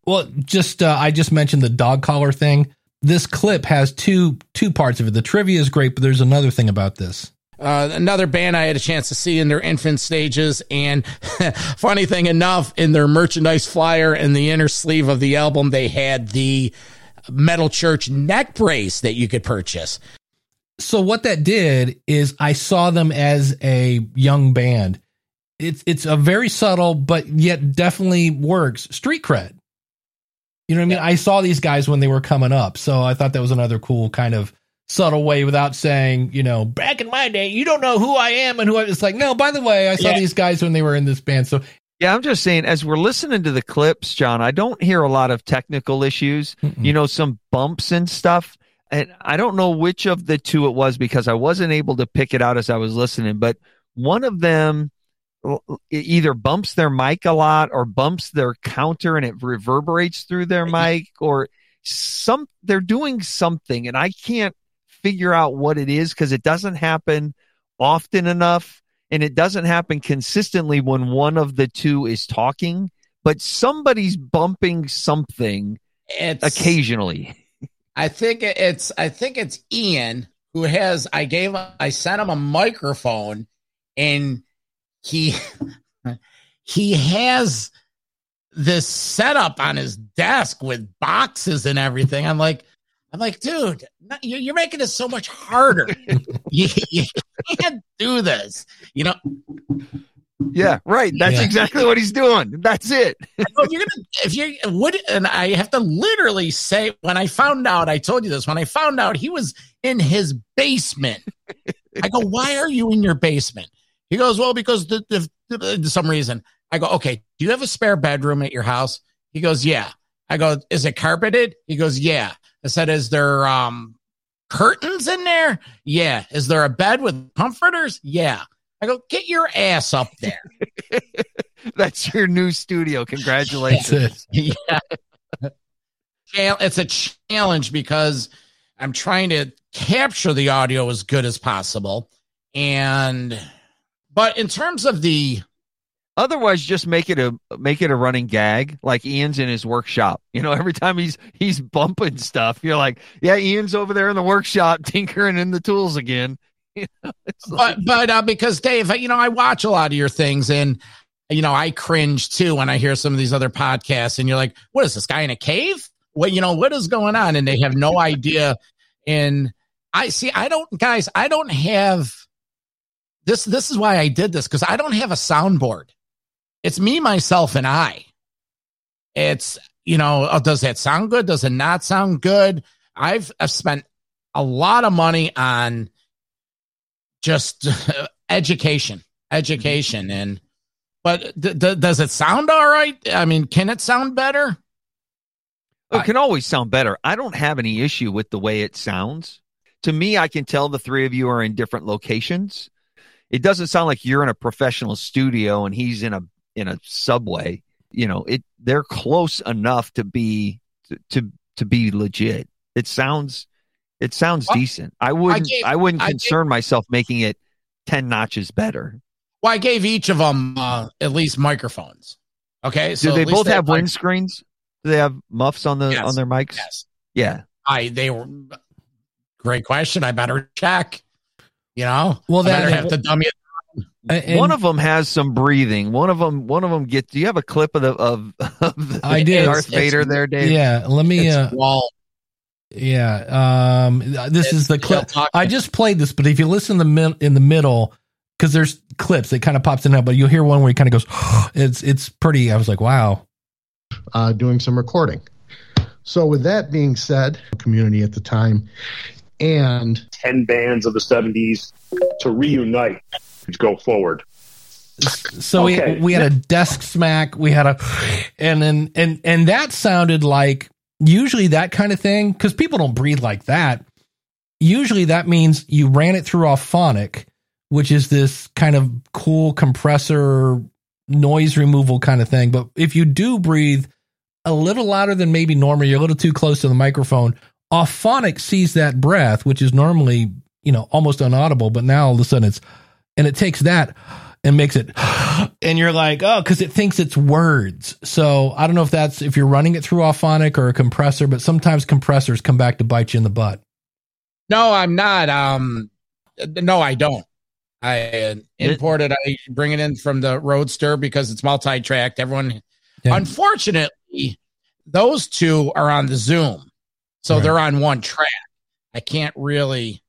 Well, just uh, I just mentioned the dog collar thing. This clip has two two parts of it. The trivia is great, but there's another thing about this. Uh, another band I had a chance to see in their infant stages, and funny thing enough, in their merchandise flyer in the inner sleeve of the album, they had the Metal Church neck brace that you could purchase. So what that did is I saw them as a young band. It's it's a very subtle but yet definitely works street cred. You know what I mean? I saw these guys when they were coming up, so I thought that was another cool kind of subtle way without saying, you know, back in my day, you don't know who I am and who I. was like, no, by the way, I saw Yeah. these guys when they were in this band. So Yeah, I'm just saying, as we're listening to the clips, John, I don't hear a lot of technical issues, Mm-mm. you know, some bumps and stuff. And I don't know which of the two it was because I wasn't able to pick it out as I was listening, but one of them either bumps their mic a lot or bumps their counter and it reverberates through their mic or some they're doing something and I can't figure out what it is because it doesn't happen often enough and it doesn't happen consistently when one of the two is talking, but somebody's bumping something It's occasionally. I think it's I think it's Ian who has I gave I sent him a microphone and he he has this setup on his desk with boxes and everything. I'm like I'm like, dude, you're making this so much harder. you, you can't do this. You know, Yeah, right. That's Yeah. exactly what he's doing. That's it. If you're gonna, if you would, and I have to literally say, when I found out, I told you this, when I found out he was in his basement, I go, why are you in your basement? He goes, well, because the, the, the, some reason. I go, okay, do you have a spare bedroom at your house? He goes, yeah. I go, is it carpeted? He goes, yeah. I said, is there, um, curtains in there? Yeah. Is there a bed with comforters? Yeah. I go, get your ass up there. That's your new studio. Congratulations. yeah. It's a challenge because I'm trying to capture the audio as good as possible. And, but in terms of the, Otherwise, just make it a make it a running gag, like Ian's in his workshop. You know, every time he's he's bumping stuff, you're like, "Yeah, Ian's over there in the workshop tinkering in the tools again." You know, like- but, but uh, because Dave, you know, I watch a lot of your things and, you know, I cringe too when I hear some of these other podcasts and you're like, what is this guy in a cave? What, you know, what is going on? And they have no idea. And I see, I don't, guys, I don't have this. This is why I did this because I don't have a soundboard. It's me, myself, and I. It's, you know, oh, does that sound good? Does it not sound good? I've, I've spent a lot of money on just education, education, mm-hmm. and but th- th- does it sound all right? I mean, can it sound better? It can always sound better. I don't have any issue with the way it sounds. To me, I can tell the three of you are in different locations. It doesn't sound like you're in a professional studio and he's in a in a subway. You know, it they're close enough to be to to, to be legit. It sounds it sounds Well, decent. I wouldn't gave- I wouldn't I gave- concern myself making it 10 notches better. Well, I gave each of them uh, at least microphones. Okay, Do they both have mic- windscreens? Do they have muffs on the Yes. on their mics? Yes, Yeah. I they were. Great question. I better check. You know, Well, I that- better have to dummy it. And- one of them has some breathing. One of them, one of them gets. Do you have a clip of the of, of the I did. Darth It's- Vader there, Dave? Yeah, let me. It's Uh, Walt. yeah, um, this is the clip. I just played this, but if you listen in the mid- in the middle, because there's clips, it kind of pops in and out, but you'll hear one where he kind of goes. it's it's pretty. I was like, wow. uh, doing some recording. So, with that being said, community at the time, and 10 bands of the 70s to reunite to go forward. So Okay. we we had a desk smack, we had a, and then and and that sounded like usually that kind of thing because people don't breathe like that. Usually that means you ran it through Auphonic, which is this kind of cool compressor noise removal kind of thing. But if you do breathe a little louder than maybe normal, you're a little too close to the microphone. Auphonic sees that breath, which is normally you know almost inaudible, but now all of a sudden it's and it takes that and makes it and you're like oh because it thinks it's words so i don't know if that's if you're running it through auphonic or a compressor but sometimes compressors come back to bite you in the butt No, I'm not. Um, no, I don't. I uh, imported. I bring it in from the Roadster because it's multi-tracked. Everyone, Yeah. unfortunately, those two are on the Zoom, so Right. they're on one track. I can't really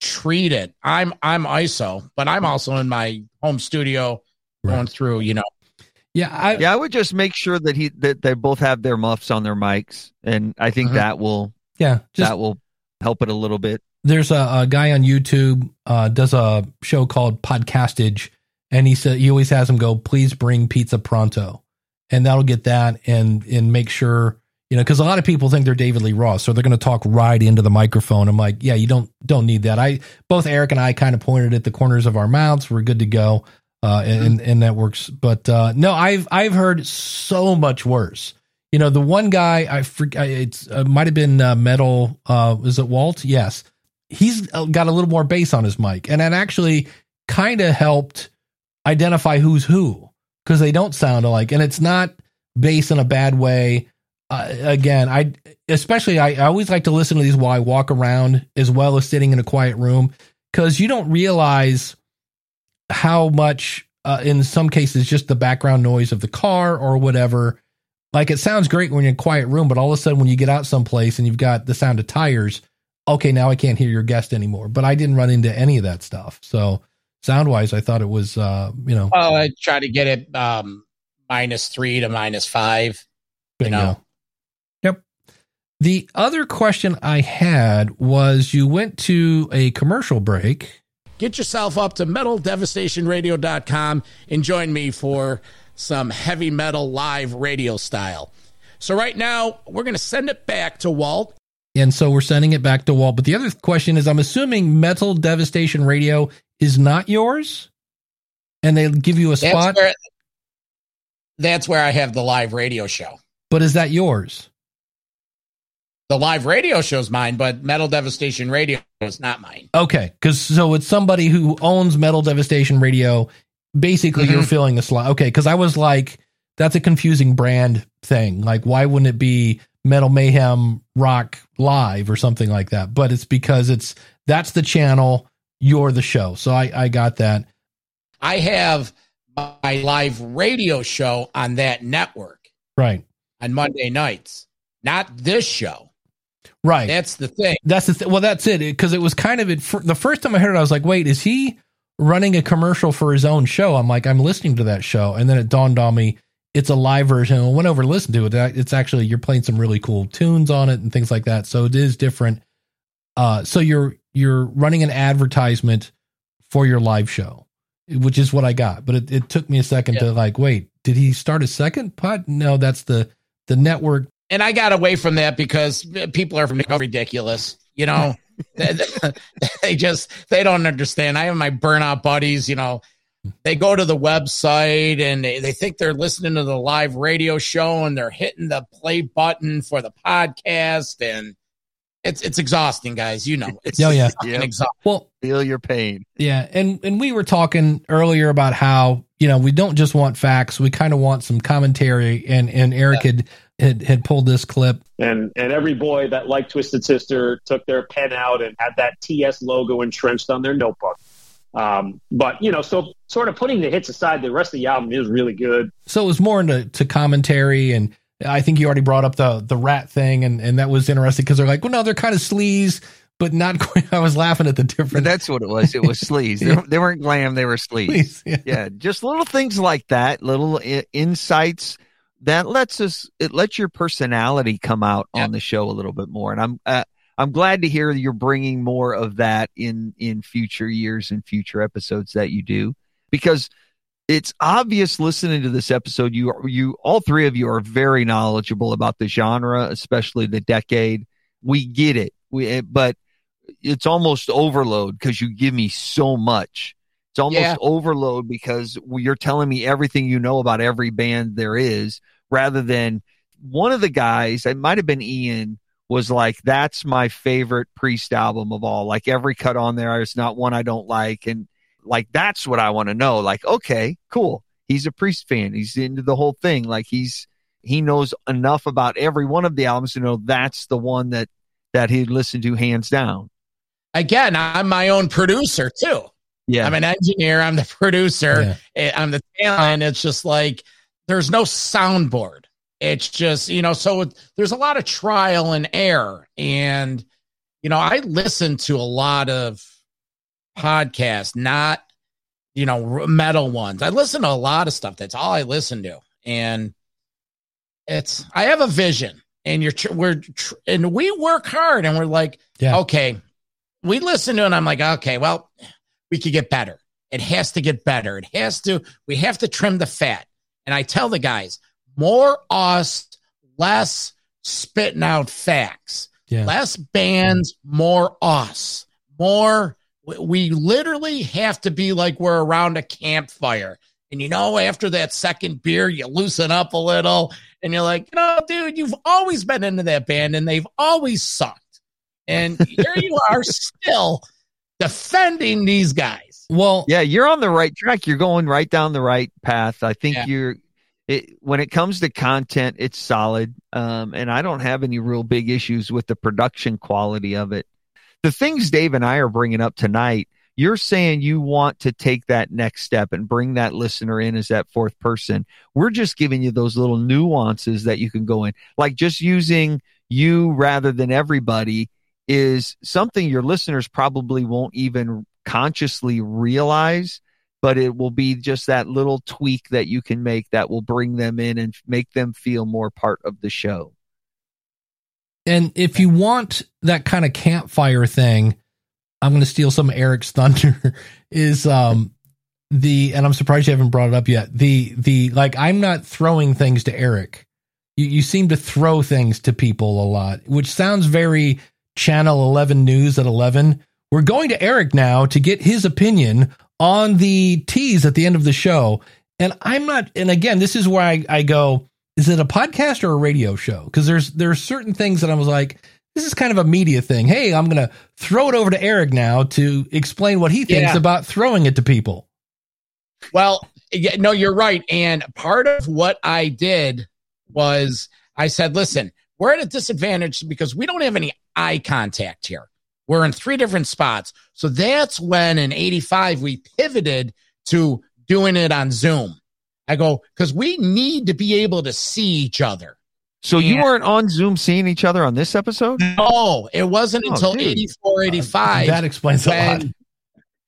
treat it. I'm I'm ISO, but I'm also in my home studio Right. going through. You know, yeah i Yeah, I would just make sure that he that they both have their muffs on their mics, and I think Mhm. that will yeah just that will help it a little bit. there's a, a guy on youtube uh does a show called podcastage and he said he always has him go please bring pizza pronto and that'll get that and and make sure you know because a lot of people think they're David Lee Roth so they're going to talk right into the microphone. I'm like yeah you don't don't need that. I both eric and i kind of pointed at the corners of our mouths. We're good to go uh and and that works but uh no i've i've heard so much worse. You know the one guy i forget it's uh, might have been uh, metal uh is it walt? Yes. He's got a little more bass on his mic and that actually kind of helped identify who's who because they don't sound alike and it's not bass in a bad way uh, again i especially I, I always like to listen to these while i walk around as well as sitting in a quiet room because you don't realize how much uh, in some cases just the background noise of the car or whatever. Like it sounds great when you're in a quiet room but all of a sudden when you get out someplace and you've got the sound of tires okay now i can't hear your guest anymore. But i didn't run into any of that stuff. So sound wise i thought it was uh you know. Well, I try to get it um minus three to minus five. You know, the other question i had was you went to a commercial break Get yourself up to metaldevastationradio.com and join me for some heavy metal live radio style. So, right now, we're going to send it back to Walt. and so we're sending it back to walt but the other question is i'm assuming metal devastation radio is not yours and they give you a That's spot where, that's where I have the live radio show. but is that yours The live radio show's mine, but Metal Devastation Radio is not mine. Okay, because so it's somebody who owns Metal Devastation Radio. Basically, you're Mhm. filling the slot. Okay, because I was like, that's a confusing brand thing. Like, why wouldn't it be Metal Mayhem Rock Live or something like that? But it's because it's that's the channel. You're the show. So I I got that. I have my live radio show on that network Right. on Monday nights, not this show. Right. That's the thing. That's the th- well. That's it. Because it, was kind of it. For, the first time I heard it, I was like, "Wait, is he running a commercial for his own show?" I'm like, "I'm listening to that show," and then it dawned on me it's a live version. I went over to listen to it. It's actually you're playing some really cool tunes on it and things like that. So it is different. Uh, so you're you're running an advertisement for your live show, which is what I got. But it, it took me a second to like, wait, did he start a second pod? No, that's the the network. And I got away from that because people are ridiculous. You know, they, they just they don't understand. I have my burnout buddies. You know, they go to the website and they, they think they're listening to the live radio show and they're hitting the play button for the podcast and it's it's exhausting, guys. You know, it's Oh, yeah. Yep. exhausting. Well, Feel your pain. Yeah, and and we were talking earlier about how you know we don't just want facts; we kind of want some commentary. And and Eric had, had had pulled this clip. And and every boy that liked Twisted Sister took their pen out and had that TS logo entrenched on their notebook. Um, but you know, so sort of putting the hits aside, the rest of the album is really good. So it was more into to commentary, and I think you already brought up the the Ratt thing, and and that was interesting because they're like, well, no, they're kind of sleaze, but not quite. I was laughing at the difference. that's what it was. It was sleaze. They, they weren't glam. They were sleaze. Sleaze, yeah. yeah, just little things like that, little I- insights that lets us it lets your personality come out on the show a little bit more. And I'm uh, I'm glad to hear you're bringing more of that in in future years and future episodes that you do because it's obvious listening to this episode you are you all three of you are very knowledgeable about the genre, especially the decade. We get it. We eh, but it's almost overload because you give me so much. It's almost Yeah. overload because you're telling me everything you know about every band there is, rather than one of the guys, it might have been Ian, was like, that's my favorite Priest album of all. Like every cut on there, it's not one I don't like. And like, that's what I want to know. Like, okay, cool. He's a Priest fan. He's into the whole thing. Like he's, he knows enough about every one of the albums to know that's the one that, that he'd listen to hands down. Again, I'm my own producer too. Yeah. I'm an engineer. I'm the producer. eh, I'm the talent. It's just like there's no soundboard. It's just you know. So it, there's a lot of trial and error, and you know, I listen to a lot of podcasts, not you know metal ones. I listen to a lot of stuff. That's all I listen to, and it's I have a vision, and you're we're and we work hard, and we're like, Yeah. okay, we listen to, it and I'm like, okay, well, we could get better. It has to get better. It has to, we have to trim the fat. And I tell the guys, more us, less spitting out facts, Yeah. less bands, more us, more. we- We literally have to be like we're around a campfire. And you know, after that second beer, you loosen up a little and you're like, you know, dude, you've always been into that band and they've always sucked. And here you are still defending these guys. Well, yeah, you're on the right track. You're going right down the right path. I think Yeah. you're. It, when it comes to content, it's solid, um, and I don't have any real big issues with the production quality of it. The things Dave and I are bringing up tonight, you're saying you want to take that next step and bring that listener in as that fourth person. We're just giving you those little nuances that you can go in, like just using you rather than everybody is something your listeners probably won't even consciously realize, but it will be just that little tweak that you can make that will bring them in and make them feel more part of the show. And if you want that kind of campfire thing, I'm going to steal some Eric's thunder. Is um the and I'm surprised you haven't brought it up yet. The the like I'm not throwing things to Eric. You you seem to throw things to people a lot, which sounds very Channel 11 News at 11. We're going to Eric now to get his opinion on the tease at the end of the show. And I'm not. And again, this is where I, I go. Is it a podcast or a radio show? Because there's there's certain things that I was like, this is kind of a media thing. Hey, I'm gonna throw it over to Eric now to explain what he thinks Yeah. about throwing it to people. Well, yeah, no, you're right. And part of what I did was I said, listen, we're at a disadvantage because we don't have any eye contact here. We're in three different spots. So that's when in 85 we pivoted to doing it on Zoom. I go, because we need to be able to see each other. So you weren't on Zoom seeing each other on this episode? No, it wasn't Oh, until dude. 84, uh, 85. That explains a lot.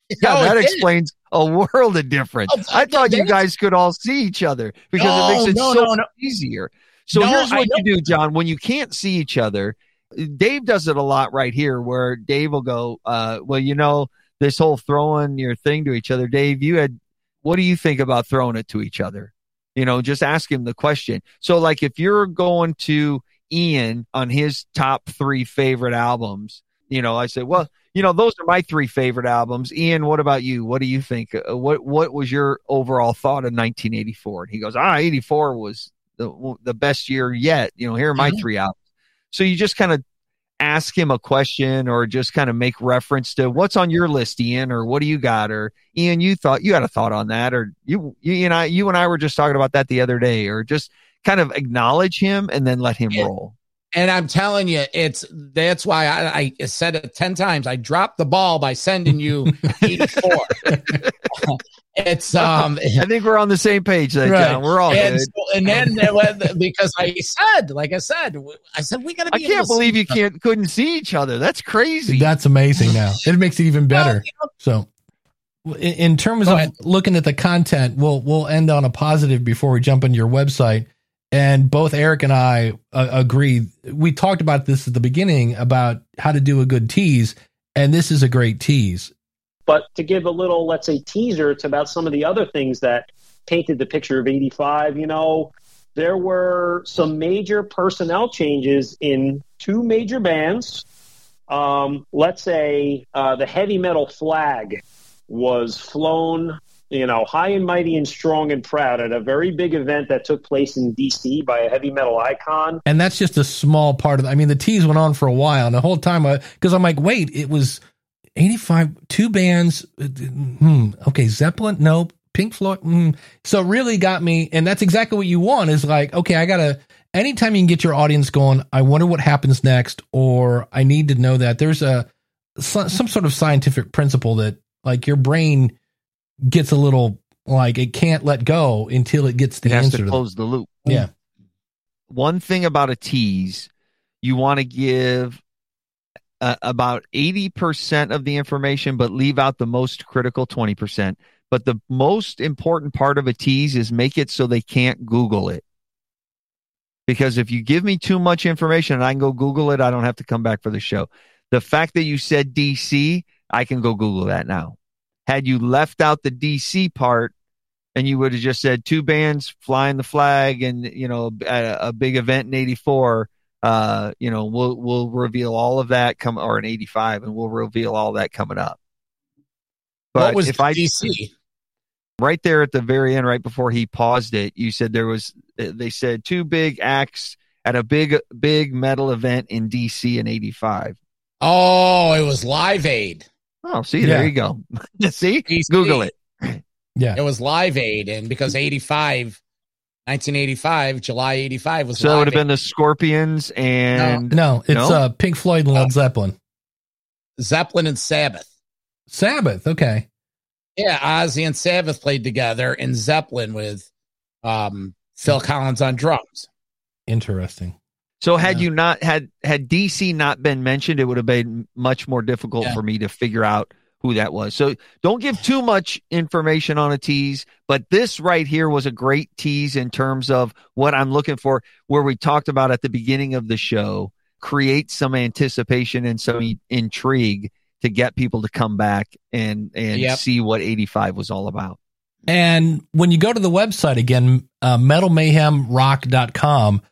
Yeah, No, it that did. explains a world of difference. Oh, I thought you guys could all see each other because No, it makes it no, so no, no. easier. So No, here's I what you do, John. When you can't see each other, Dave does it a lot right here where Dave will go, uh, well, you know, this whole throwing your thing to each other. Dave, you had, what do you think about throwing it to each other? You know, just ask him the question. So, like, if you're going to Ian on his top three favorite albums, you know, I said, well, you know, those are my three favorite albums. Ian, what about you? What do you think? Uh, what What was your overall thought of 1984? And he goes, ah, 84 was the the best year yet. You know, here are my Mhm. three albums. So you just kind of ask him a question or just kind of make reference to what's on your list, Ian, or what do you got? Or Ian, you thought you had a thought on that, or you, you and I, you and I were just talking about that the other day, or just kind of acknowledge him and then let him roll. And I'm telling you, it's that's why I, I said it 10 times. I dropped the ball by sending you 84. it's um I think we're on the same page then, Right. John. We're all and, good. so- and then it because I said, like I said, I said we got to I be. able can't to believe see you can't couldn't see each other. That's crazy. That's amazing now. It makes it even Well, better. you know, So, in in terms of looking at the content, we'll we'll end on a positive before we jump into your website. And both Eric and I uh, agree. We talked about this at the beginning about how to do a good tease, and this is a great tease. But to give a little, let's say, teaser to about some of the other things that painted the picture of 85, you know, there were some major personnel changes in two major bands. Um, let's say uh, the heavy metal flag was flown, you know, high and mighty and strong and proud at a very big event that took place in D.C. by a heavy metal icon. And that's just a small part of. It. I mean, the tease went on for a while, and the whole time, because I'm like, wait, it was 85, two bands. uh, Hmm, okay, Zeppelin, nope. Pink Floyd. Hmm. So really got me, and that's exactly what you want. Is like, okay, I gotta. Anytime you can get your audience going, I wonder what happens next, or I need to know that there's a some, sort of scientific principle that like your brain gets a little like it can't let go until it gets the it answer to to close the loop. Yeah. One thing about a tease, you want to give uh, about 80% of the information, but leave out the most critical 20%. But the most important part of a tease is make it so they can't Google it. Because if you give me too much information and I can go Google it, I don't have to come back for the show. The fact that you said DC, I can go Google that now. Had you left out the DC part, and you would have just said two bands flying the flag and you know a, a big event in 84 uh you know we'll we'll reveal all of that come or in 85 and we'll reveal all that coming up but what was if i DC? right there at the very end right before he paused it you said there was they said two big acts at a big big metal event in dc in 85 Oh, it was Live Aid. oh see there you go see DC. google it Yeah. It was Live Aid, and because 85, 1985, July 85 was so that would have been the scorpions and No, it's No? uh Pink Floyd and Led Zeppelin. Zeppelin and Sabbath. Sabbath, okay. Yeah, Ozzy and Sabbath played together, and Zeppelin with um, Phil Collins on drums. Interesting. So had Yeah. you not had had DC not been mentioned, it would have been much more difficult Yeah. for me to figure out who that was. So don't give too much information on a tease, but this right here was a great tease in terms of what I'm looking for where we talked about at the beginning of the show, create some anticipation and some intrigue to get people to come back and and Yep. see what 85 was all about. And when you go to the website again, uh, metalmayhemrock.com,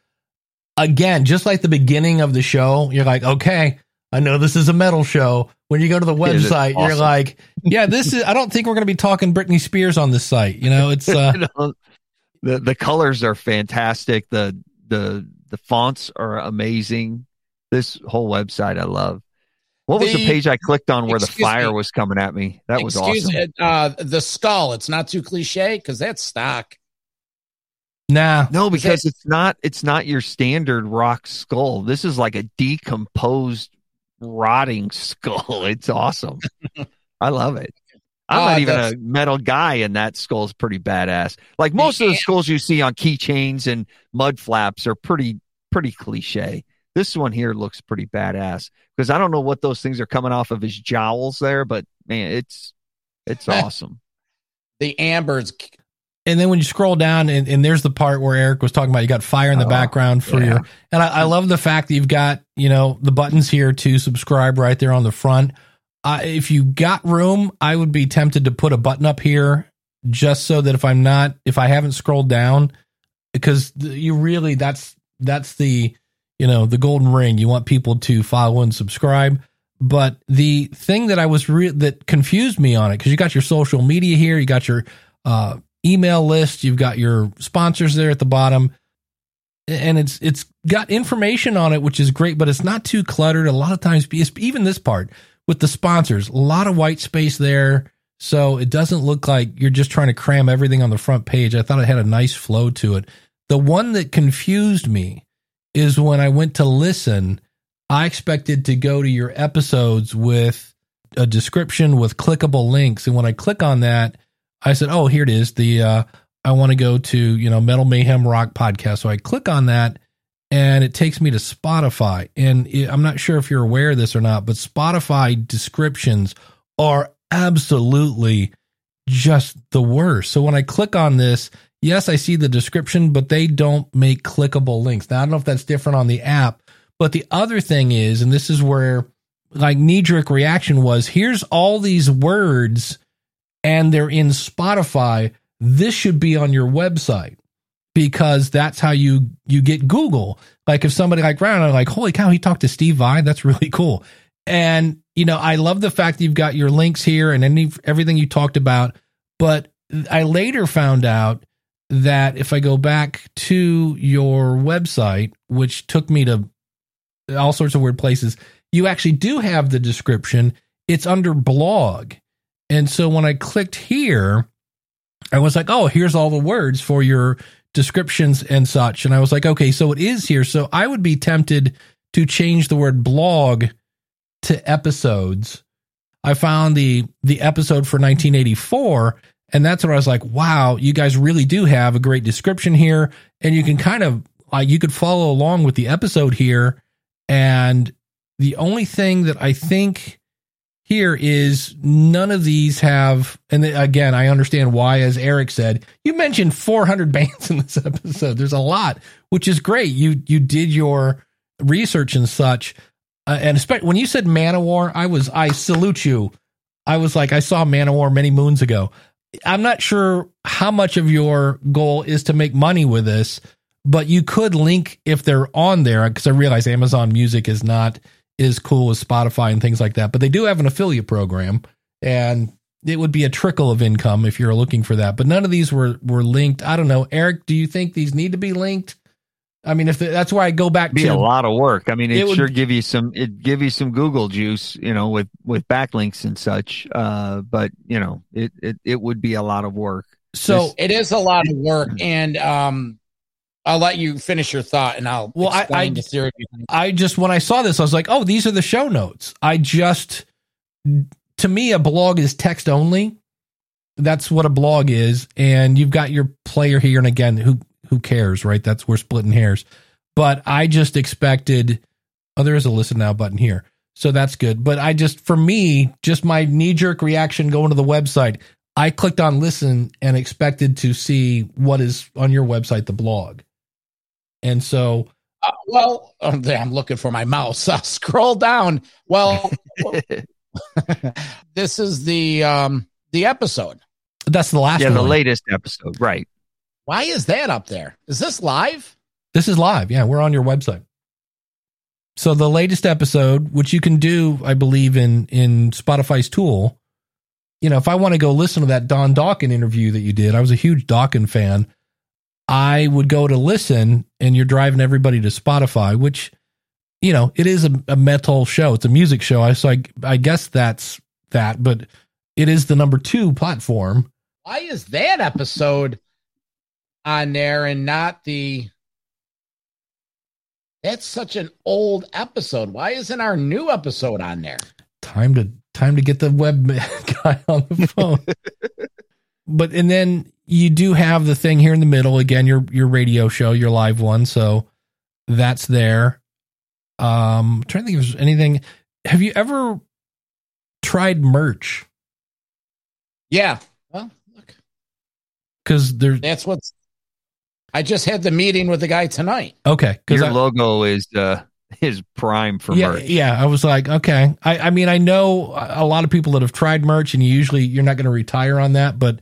again, just like the beginning of the show, you're like, okay, I know this is a metal show. When you go to the It is website, you're like, yeah, this is, I don't think we're going to be talking Britney Spears on this site. You know, it's, uh, the the colors are fantastic. The the the fonts are amazing. This whole website I love. What was the, The- page I clicked on where the fire me. was coming at me? That was Excuse awesome. me, uh, the skull. It's not too cliche because that's stock. nah, No, because that- it's not it's not your standard rock skull. This is like a decomposed rotting skull. It's awesome. I love it. I'm Uh, not even a metal guy, and that skull's pretty badass. Like most of the skulls you see on keychains and mud flaps are pretty pretty cliche. This one here looks pretty badass because I don't know what those things are coming off of his jowls there, but man, it's it's awesome. The ambers. And then when you scroll down, and, and there's the part where Eric was talking about, you got fire in the Oh, background for yeah. your. And I, I love the fact that you've got you know the buttons here to subscribe right there on the front. uh, if you got room, I would be tempted to put a button up here just so that if I'm not, if I haven't scrolled down, because you really that's that's the you know the golden ring. You want people to follow and subscribe. But the thing that I was re- that confused me on it because you got your social media here, you got your uh, email list, you've got your sponsors there at the bottom, and it's it's got information on it, which is great, but it's not too cluttered. A lot of times, even this part with the sponsors, a lot of white space there. So it doesn't look like you're just trying to cram everything on the front page. I thought it had a nice flow to it. The one that confused me is when I went to listen, I expected to go to your episodes with a description with clickable links. And when I click on that, I said, "Oh, here it is. The uh, I want to go to you know Metal Mayhem Rock podcast." So I click on that, and it takes me to Spotify. And it, I'm not sure if you're aware of this or not, but Spotify descriptions are absolutely just the worst. So when I click on this, yes, I see the description, but they don't make clickable links. Now I don't know if that's different on the app, but the other thing is, and this is where like knee jerk reaction was, here's all these words and they're in Spotify, this should be on your website because that's how you you get Google. Like if somebody like Ryan, like, holy cow, he talked to Steve Vai, that's really cool. And you know, I love the fact that you've got your links here and any everything you talked about. But I later found out that if I go back to your website, which took me to all sorts of weird places, you actually do have the description. It's under blog. And so when I clicked here, I was like, oh, here's all the words for your descriptions and such. And I was like, okay, so it is here. So I would be tempted to change the word blog to episodes. I found the the episode for 1984 and that's where I was like, wow, you guys really do have a great description here and you can kind of like you could follow along with the episode here and the only thing that I think here is none of these have and again i understand why as eric said you mentioned 400 bands in this episode. There's a lot which is great. You you did your research and such uh, and especially when you said manowar i was i salute you. I was like i saw manowar many moons ago. I'm not sure how much of your goal is to make money with this but you could link if they're on there because i realize amazon music is not is cool with Spotify and things like that. But they do have an affiliate program, and it would be a trickle of income if you're looking for that. But none of these were were linked. I don't know, Eric. Do you think these need to be linked? I mean, if the, that's where I go back be to a lot of work. I mean, it, It would- sure give you some it give you some Google juice, you know, with with backlinks and such. Uh, but you know, it it it would be a lot of work. So it is a lot of work, and um, I'll let you finish your thought, and I'll Well, I- explain I- the theory. behind it. I just when I saw this, I was like, oh, these are the show notes. I just to me, a blog is text only. That's what a blog is, and you've got your player here. And again, who who cares, right? That's we're splitting hairs. But I just expected. Oh, there is a listen now button here, so that's good. But I just, for me, just my knee jerk reaction going to the website. I clicked on listen and expected to see what is on your website, the blog, and so Uh, well, I'm looking for my mouse. I'll scroll down. Well, this is the um the episode. that's the last yeah, the latest episode, right? Why is that up there? Is this live? This is live. Yeah, we're on your website. So the latest episode, which you can do, I believe, in in Spotify's tool. You know, if I want to go listen to that Don Dokken interview that you did, I was a huge Dokken fan. I would go to listen, and you're driving everybody to Spotify, which, you know, it is a, a metal show. It's a music show. I so I, I guess that's that, but it is the number two platform. Why is that episode on there and not the? That's such an old episode. Why isn't our new episode on there? time to time to get the web guy on the phone. but and then you do have the thing here in the middle again your your radio show, your live one, so that's there. Um I'm trying to think if there's anything have you ever tried merch? Yeah. Well, look, Cuz there's that's what's. I just had the meeting with the guy tonight. okay, cuz Your logo is uh is prime for yeah, merch. yeah. I was like, okay. I, I mean, I know a lot of people that have tried merch, and usually you're not going to retire on that. But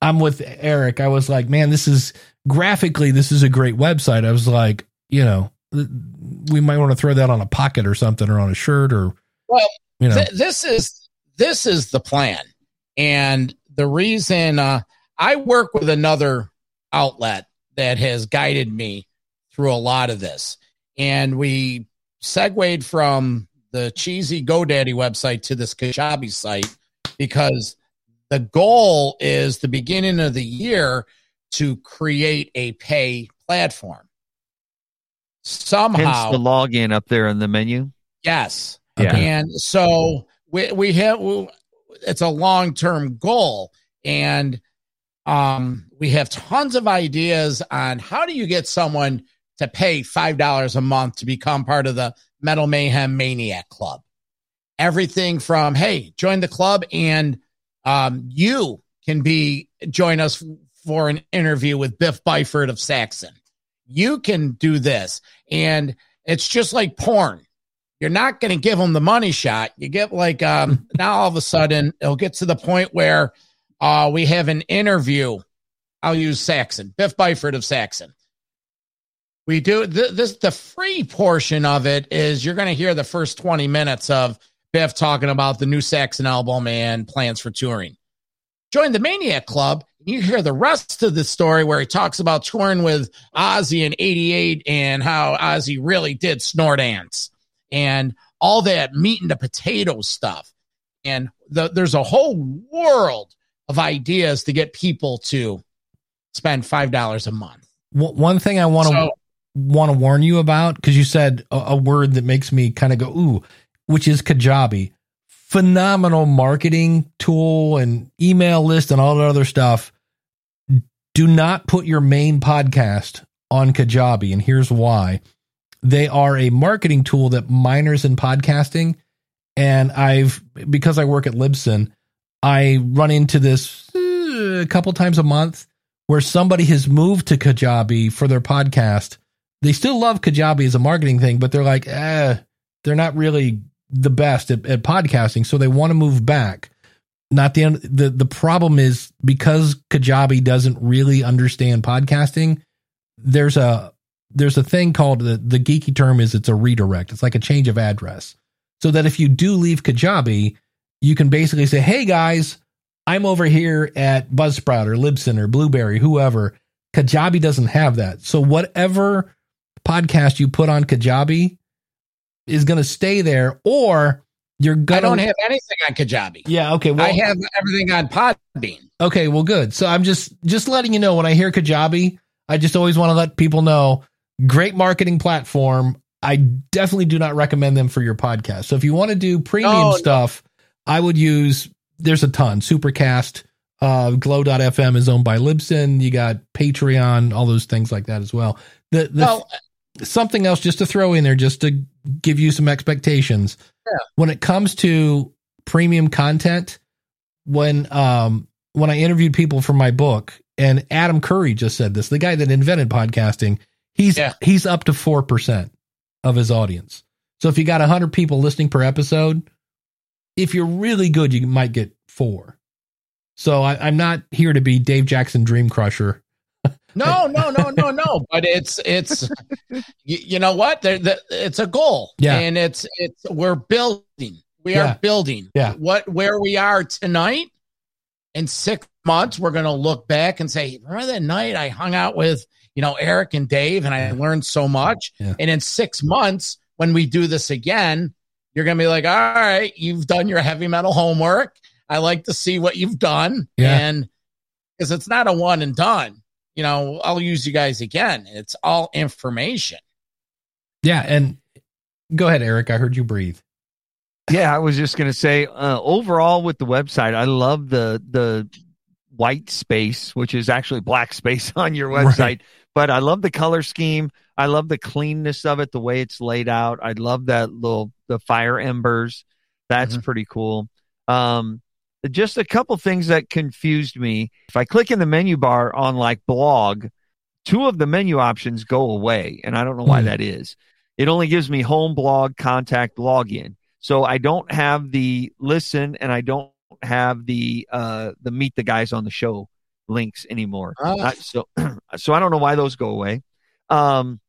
I'm with Eric. I was like, man, this is graphically, this is a great website. I was like, you know, we might want to throw that on a pocket or something, or on a shirt, or Well, you know, th- this is this is the plan, and the reason uh, I work with another outlet that has guided me through a lot of this, and we segued from the cheesy GoDaddy website to this Kajabi site because the goal is the beginning of the year to create a pay platform. Hence Somehow, the login up there in the menu. Yes. Yeah. And so we we have it's a long term goal, and um, we have tons of ideas on how do you get someone to pay five dollars a month to become part of the Metal Mayhem Maniac Club. Everything from hey, join the club, and um, you can be join us for an interview with Biff Byford of Saxon. You can do this, and it's just like porn you're not going to give them the money shot. You get like um, now all of a sudden it'll get to the point where uh, we have an interview. I'll use Saxon, Biff Byford of Saxon. We do th- this. The free portion of it is you're going to hear the first 20 minutes of Biff talking about the new Saxon album and plans for touring. Join the Maniac Club. And you hear the rest of the story where he talks about touring with Ozzy in '88 and how Ozzy really did snort ants and all that meat and the potato stuff. And the, there's a whole world of ideas to get people to spend five dollars a month. One thing I want to So- want to warn you about because you said a, a word that makes me kind of go ooh, which is Kajabi. Phenomenal marketing tool and email list and all that other stuff. Do not put your main podcast on Kajabi, and here's why. They are a marketing tool that minors in podcasting, and I've because I work at Libsyn, I run into this uh, a couple times a month where somebody has moved to Kajabi for their podcast. They still love Kajabi as a marketing thing, but they're like, eh, they're not really the best at, at podcasting, so they want to move back. Not the end. The the problem is because Kajabi doesn't really understand podcasting. There's a there's a thing called the the geeky term is it's a redirect. It's like a change of address, so that if you do leave Kajabi, you can basically say, "Hey guys, I'm over here at Buzzsprout or Libsyn or Blueberry, whoever." Kajabi doesn't have that, so whatever podcast you put on Kajabi is going to stay there, or you're gonna. I don't have anything on Kajabi. Yeah. Okay. Well, I have everything on Podbean. Okay, well, good. So I'm just just letting you know when I hear Kajabi, I just always want to let people know. Great marketing platform. I definitely do not recommend them for your podcast. So if you want to do premium No, no. stuff, I would use. There's a ton. Supercast, uh, Glow.fm is owned by Libsyn. You got Patreon, all those things like that as well. The, the Well, something else just to throw in there, just to give you some expectations. Yeah. When it comes to premium content, when um when I interviewed people for my book, and Adam Curry just said this, the guy that invented podcasting, he's Yeah. he's up to four percent of his audience. So if you got hundred people listening per episode, if you're really good, you might get four. So I, I'm not here to be Dave Jackson Dream Crusher. No, no, no, no, no. But it's it's you, you know what? There, the, it's a goal. Yeah. and it's it's we're building. We Yeah. are building. Yeah. What where we are tonight. In six months, we're going to look back and say, "Remember that night I hung out with you know Eric and Dave, and I learned so much." Yeah. And in six months, when we do this again, you're going to be like, "All right, you've done your heavy metal homework. I like to see what you've done." And because it's not a one and done. You know, I'll use you guys again. It's all information. Yeah, and go ahead, Eric. I heard you breathe. Yeah, I was just going to say uh, overall with the website, I love the the white space, which is actually black space on your website. Right. But I love the color scheme. I love the cleanness of it, the way it's laid out. I love that little the fire embers. That's pretty cool. Um, just a couple things that confused me. If I click in the menu bar on like blog, two of the menu options go away, and I don't know why Hmm. that is. it only gives me home blog contact login. So I don't have the listen and I don't have the uh the meet the guys on the show links anymore. Ah. So so I don't know why those go away. Um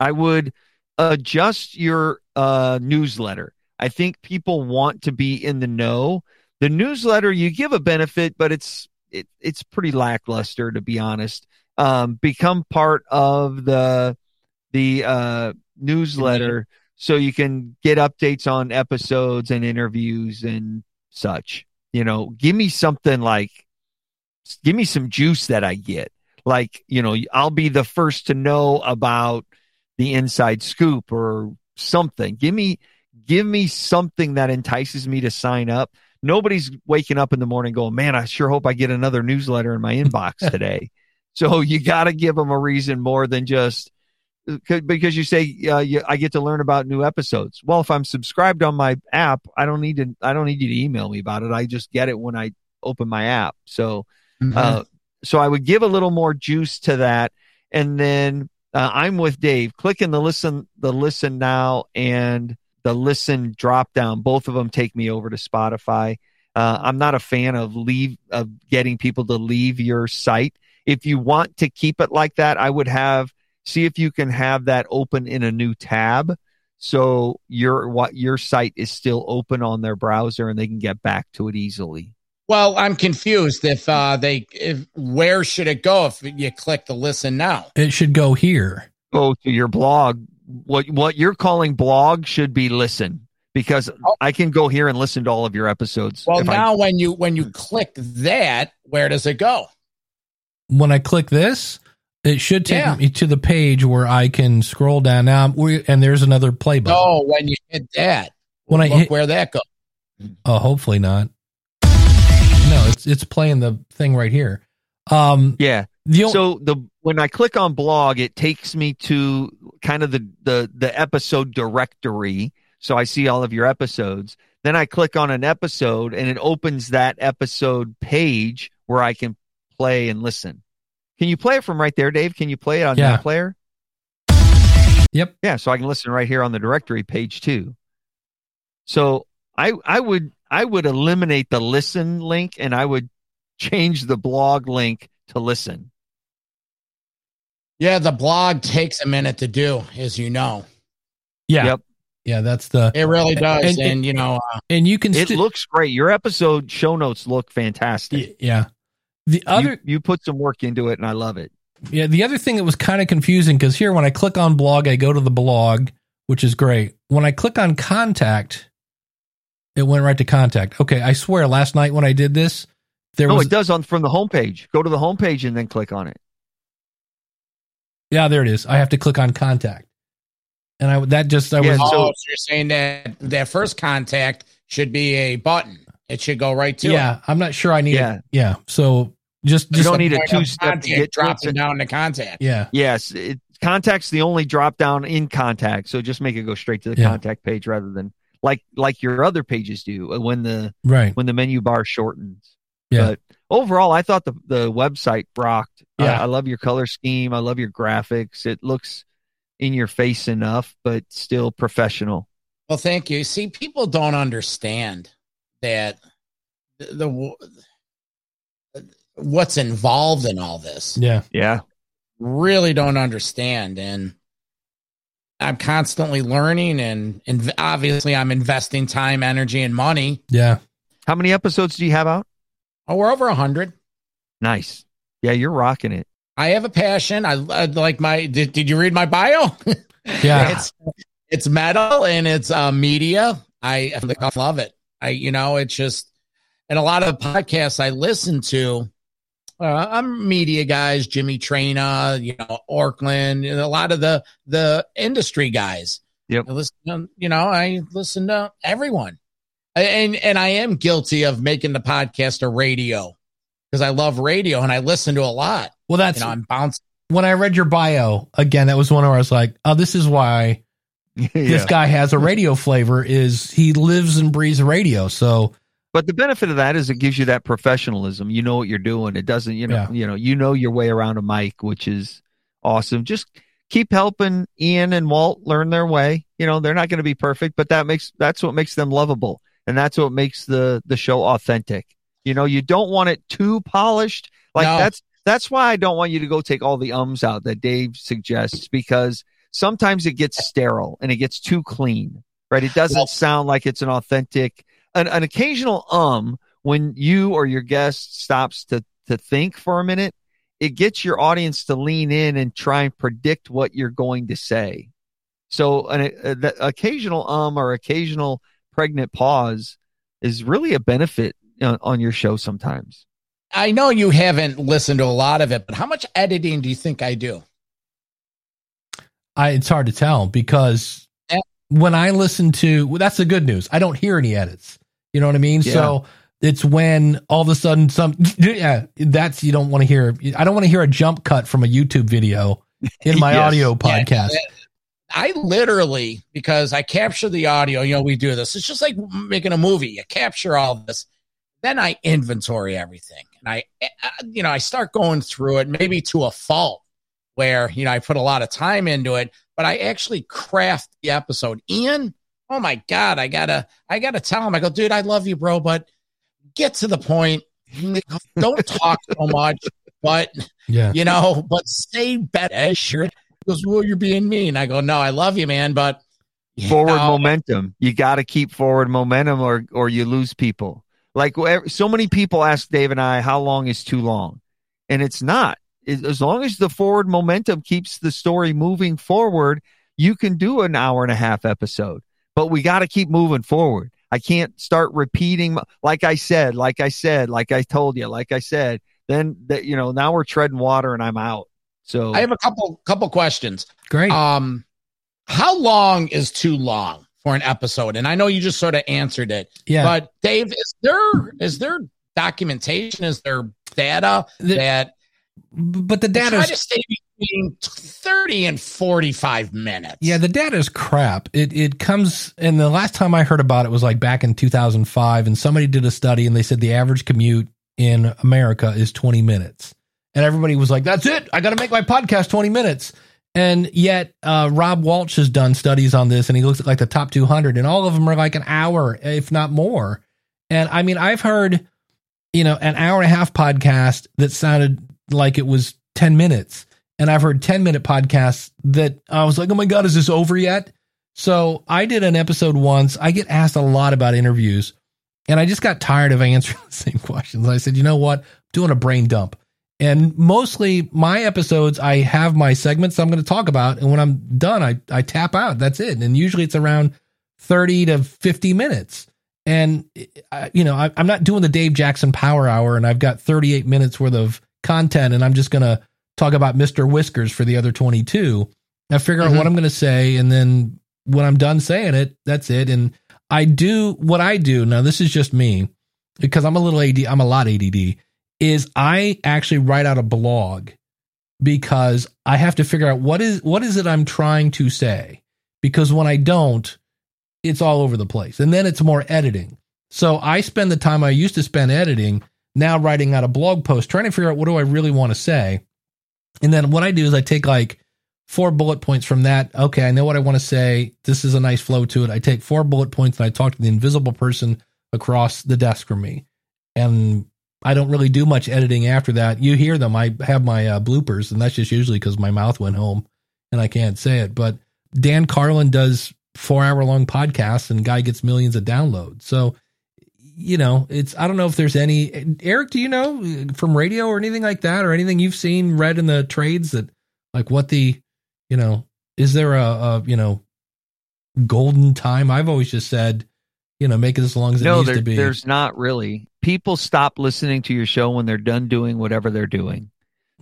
I would adjust your uh newsletter. I think people want to be in the know. The newsletter you give a benefit, but it's it, it's pretty lackluster to be honest. Um become part of the the uh newsletter so you can get updates on episodes and interviews and such. You know, give me something like give me some juice that I get. Like, you know, I'll be the first to know about the inside scoop or something. Give me give me something that entices me to sign up. Nobody's waking up in the morning going, "Man, I sure hope I get another newsletter in my inbox today." so you got to give them a reason more than just because you say uh, you, I get to learn about new episodes. Well, if I'm subscribed on my app, I don't need to. I don't need you to email me about it. I just get it when I open my app. So, uh, so I would give a little more juice to that, and then uh, I'm with Dave. Clicking the listen, the listen now, and the listen drop down. Both of them take me over to Spotify. Uh, I'm not a fan of leave of getting people to leave your site. If you want to keep it like that, I would have see if you can have that open in a new tab so your what your site is still open on their browser and they can get back to it easily. Well, I'm confused. If uh, they, if where should it go if you click the listen now? It should go here. Go to your blog. What what you're calling blog should be listen because I can go here and listen to all of your episodes. Well, if I- now when you when you click that, where does it go? When I click this, it should take Yeah. me to the page where I can scroll down. Now, we, and there's another play button. No, when you hit that, When I hit- where that goes. Oh, hopefully not. No, it's it's playing the thing right here. Um, yeah. the so the when I click on blog, it takes me to kind of the the the episode directory. So I see all of your episodes. Then I click on an episode, and it opens that episode page where I can play and listen. Can you play it from right there, Dave? Can you play it on Yeah. that player? Yep. Yeah, so I can listen right here on the directory page too. So I I would I would eliminate the listen link and I would change the blog link to listen. Yeah, the blog takes a minute to do, as you know. yeah, Yep. yeah, that's the It really does, And- and, and- you know, uh, and you can It looks great. Your episode show notes look fantastic. y- yeah. The other you, you put some work into it and I love it. Yeah, the other thing that was kind of confusing because here, when I click on blog, I go to the blog, which is great. When I click on contact, it went right to contact. Okay, I swear, last night when I did this, there no, was it does on from the homepage. Go to the homepage and then click on it. Yeah, there it is. I have to click on contact, and I that just I Yeah, was oh, so- so you're saying that that first contact should be a button. It should go right to yeah. it. I'm not sure I need Yeah. it. Yeah, so just You just don't need a two step to contact, get to it. down to contact. yeah Yes, it, contact's the only drop down in contact, so just make it go straight to the Yeah. contact page rather than like like your other pages do uh, when the right when the menu bar shortens. Yeah. But overall, I thought the the website rocked. I- Yeah. I, love your color scheme. I love your graphics. It looks in your face enough, but still professional. Well, thank you. See, people don't understand that the, the what's involved in all this. yeah Yeah, Really don't understand, and I'm constantly learning, and, and obviously, I'm investing time, energy, and money. yeah How many episodes do you have out? Oh, we're over a hundred. Nice. Yeah, you're rocking it. I have a passion. I, I like my. Did, did you read my bio? yeah it's it's metal and it's uh, media. I, I love it. I you know it's just and a lot of podcasts I listen to. Uh, I'm media guys, Jimmy Traina, you know, Orkland, and a lot of the the industry guys. Yep. I listen, to- you know, I listen to everyone, and and I am guilty of making the podcast a radio because I love radio and I listen to a lot. well that's You know, I'm bouncing. when I read your bio again. That was one where I was like, oh, this is why this guy has a radio flavor. Is he lives and breathes radio? So But the benefit of that is it gives you that professionalism. You know what you're doing. It doesn't, you know, Yeah. you know, you know your way around a mic, which is awesome. Just keep helping Ian and Walt learn their way. You know, they're not going to be perfect, but that makes that's what makes them lovable, and that's what makes the the show authentic. You know, you don't want it too polished. Like No. that's that's why I don't want you to go take all the ums out that Dave suggests because sometimes it gets sterile and it gets too clean. Right? It doesn't Well- sound like it's an authentic. An, an occasional um when you or your guest stops to to think for a minute, it gets your audience to lean in and try and predict what you're going to say. So an uh, the occasional um or occasional pregnant pause is really a benefit uh, on your show sometimes. I know you haven't listened to a lot of it, but how much editing do you think I do? I, it's hard to tell because when I listen to, well, that's the good news. I don't hear any edits. You know what I mean? Yeah. So it's when all of a sudden some, yeah, that's, you don't want to hear, I don't want to hear a jump cut from a YouTube video in my Yes. audio podcast. I literally, because I capture the audio, you know, we do this. It's just like making a movie. You capture all this, then I inventory everything, and I, uh, you know, I start going through it, maybe to a fault, where you know I put a lot of time into it, but I actually craft the episode. Ian, oh my god, I gotta, I gotta tell him. I go, dude, I love you, bro, but get to the point. Don't talk so much, but Yeah. you know, but say better. Sure. Goes, well, you're being mean. I go, no, I love you, man, but Forward know, momentum. You got to keep forward momentum or or you lose people. Like so many people ask Dave and I how long is too long? And it's not. As long as the forward momentum keeps the story moving forward, you can do an hour and a half episode. But we got to keep moving forward. I can't start repeating like I said, like I said, like I told you, like I said. Then that you know, now we're treading water and I'm out. So I have a couple couple questions. Great. Um, how long is too long for an episode? And I know you just sort of answered it, yeah. but Dave, is there is there documentation? Is there data The- that but the try data to stay between thirty and forty five minutes? Yeah, the data is crap. It it comes and the last time I heard about it was like back in 2005 and somebody did a study and they said the average commute in America is 20 minutes. And everybody was like, "That's it. I got to make my podcast 20 minutes." And yet uh, Rob Walch has done studies on this and he looks at like the top 200 and all of them are like an hour if not more. And I mean, I've heard you know, an hour and a half podcast that sounded like it was 10 minutes. And I've heard 10 minute podcasts that I was like, oh my God, is this over yet? So I did an episode once. I get asked a lot about interviews and I just got tired of answering the same questions. I said, you know what? I'm doing a brain dump. And mostly my episodes, I have my segments I'm going to talk about. And when I'm done, I, I tap out. That's it. And usually it's around 30 to 50 minutes. And, I- you know, I, I'm not doing the Dave Jackson Power Hour and I've got 38 minutes worth of content and I'm just going to talk about Mr. Whiskers for the other 22. I figure out Mhm. what I'm going to say. And then when I'm done saying it, that's it. And I do what I do. Now, this is just me because I'm a little AD, I'm a lot ADD, is I actually write out a blog because I have to figure out what is what is it I'm trying to say. Because when I don't, it's all over the place. And then it's more editing. So I spend the time I used to spend editing now writing out a blog post, trying to figure out what do I really want to say. And then what I do is I take like four bullet points from that. Okay, I know what I want to say. This is a nice flow to it. I take four bullet points and I talk to the invisible person across the desk from me. And I don't really do much editing after that. You hear them. I have my uh, bloopers, and that's just usually because my mouth went home and I can't say it. But Dan Carlin does four hour long podcasts, and guy gets millions of downloads. So, you know, it's I don't know if there's any Eric. Do you know from radio or anything like that, or anything you've seen read in the trades that like what the you know is there a, a you know golden time? I've always just said you know make it as long as it no, needs there, to be. there's not really. People stop listening to your show when they're done doing whatever they're doing.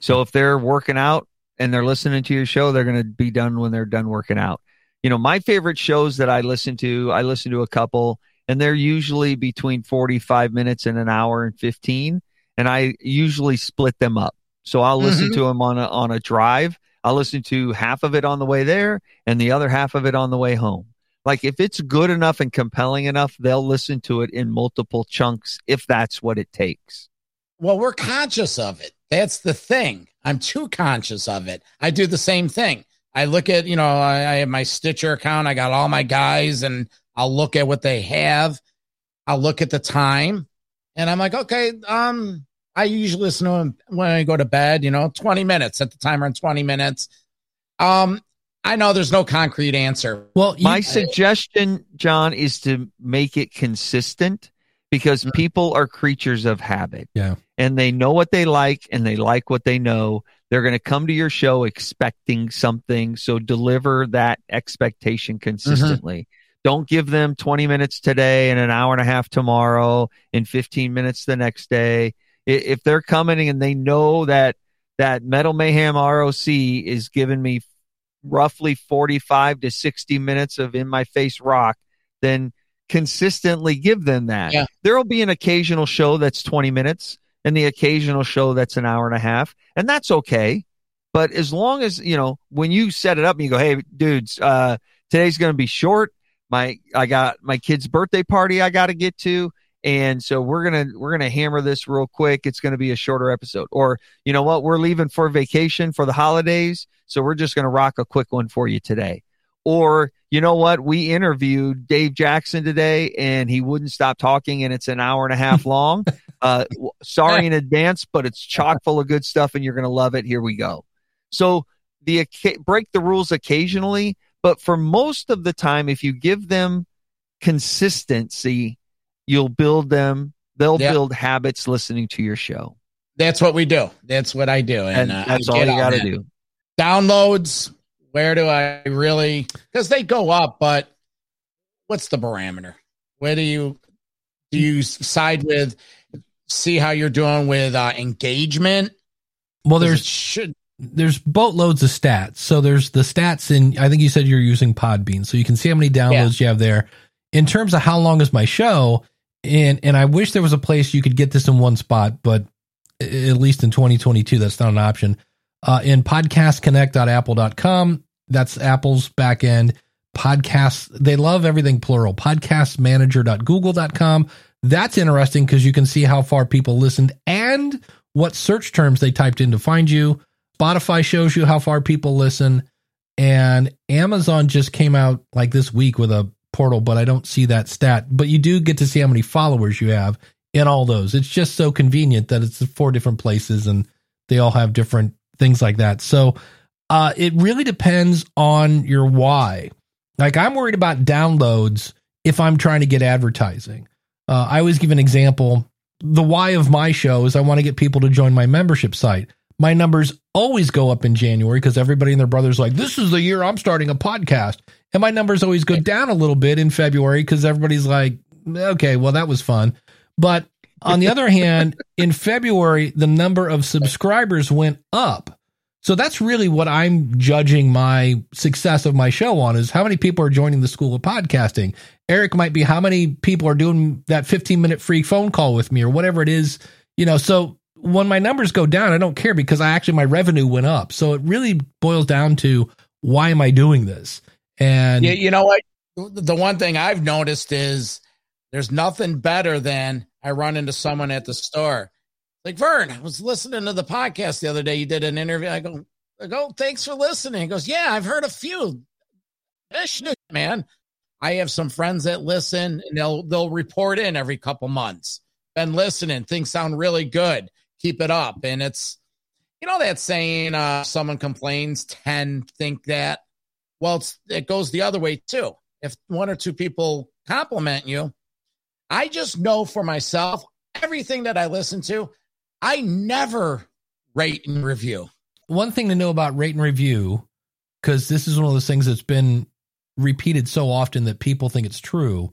So if they're working out and they're listening to your show, they're going to be done when they're done working out. You know, my favorite shows that I listen to, I listen to a couple, and they're usually between 45 minutes and an hour and 15. And I usually split them up. So I'll listen Mhm. to them on a, on a drive. I'll listen to half of it on the way there and the other half of it on the way home. Like if it's good enough and compelling enough, they'll listen to it in multiple chunks if that's what it takes. Well, we're conscious of it. That's the thing. I'm too conscious of it. I do the same thing. I look at, you know, I, I have my Stitcher account. I got all my guys and I'll look at what they have. I'll look at the time and I'm like, okay, um, I usually listen to them when I go to bed, you know, 20 minutes at the timer on 20 minutes. Um, I know there's no concrete answer. Well, you, My suggestion, John, is to make it consistent because mm. people are creatures of habit. Yeah. And they know what they like and they like what they know. They're going to come to your show expecting something. So deliver that expectation consistently. Mm-hmm. Don't give them 20 minutes today and an hour and a half tomorrow and 15 minutes the next day. If they're coming and they know that that Metal Mayhem ROC is giving me roughly 45 to 60 minutes of in my face rock, then consistently give them that. Yeah. There'll be an occasional show that's 20 minutes and the occasional show that's an hour and a half, and that's okay. But as long as, you know, when you set it up and you go, hey, dudes, uh, today's going to be short. My, I got my kid's birthday party I got to get to. And so we're going to, we're going to hammer this real quick. It's going to be a shorter episode. Or, you know what? We're leaving for vacation for the holidays. So we're just going to rock a quick one for you today. Or, you know what? We interviewed Dave Jackson today and he wouldn't stop talking and it's an hour and a half long. uh, sorry in advance, but it's chock full of good stuff and you're going to love it. Here we go. So the break the rules occasionally, but for most of the time, if you give them consistency, you'll build them. They'll Yeah. build habits listening to your show, That's what we do. That's what I do. and, And, uh, that's I all you got to do. Downloads. Where do I really? Because they go up, but what's the parameter? Where do you do you side with? See how you're doing with uh, engagement. well there's should there's boatloads of stats. So there's the stats in. I think you said you're using Podbean, so you can see how many downloads you have there. In terms of how long is my show, and and I wish there was a place you could get this in one spot, but at least in 2022, that's not an option. Uh, in podcastconnect.apple.com, that's Apple's back end. Podcasts, they love everything plural. Podcastmanager.google.com. That's interesting because you can see how far people listened and what search terms they typed in to find you. Spotify shows you how far people listen. And Amazon just came out like this week with a portal, but I don't see that stat. But you do get to see how many followers you have in all those. It's just so convenient that it's four different places and they all have different things like that. So uh, it really depends on your why. Like I'm worried about downloads if I'm trying to get advertising. Uh, I always give an example. The why of my show is I want to get people to join my membership site. My numbers always go up in January because everybody and their brother's like, this is the year I'm starting a podcast. And my numbers always go down a little bit in February because everybody's like, okay, well, that was fun. But on the other hand, in February, the number of subscribers went up. So that's really what I'm judging my success of my show on is how many people are joining the school of podcasting. Eric might be how many people are doing that 15 minute free phone call with me or whatever it is, you know. So when my numbers go down, I don't care because I actually my revenue went up. So it really boils down to why am I doing this? And you, you know what? The one thing I've noticed is there's nothing better than I run into someone at the store. Like Vern, I was listening to the podcast the other day. You did an interview. I go, I go, thanks for listening. He goes, Yeah, I've heard a few. Man. I have some friends that listen and they'll they'll report in every couple months. Been listening, things sound really good. Keep it up. And it's you know that saying, uh, someone complains, 10 think that. Well, it goes the other way too. If one or two people compliment you, I just know for myself, everything that I listen to, I never rate and review. one thing to know about rate and review, because this is one of those things that's been repeated so often that people think it's true.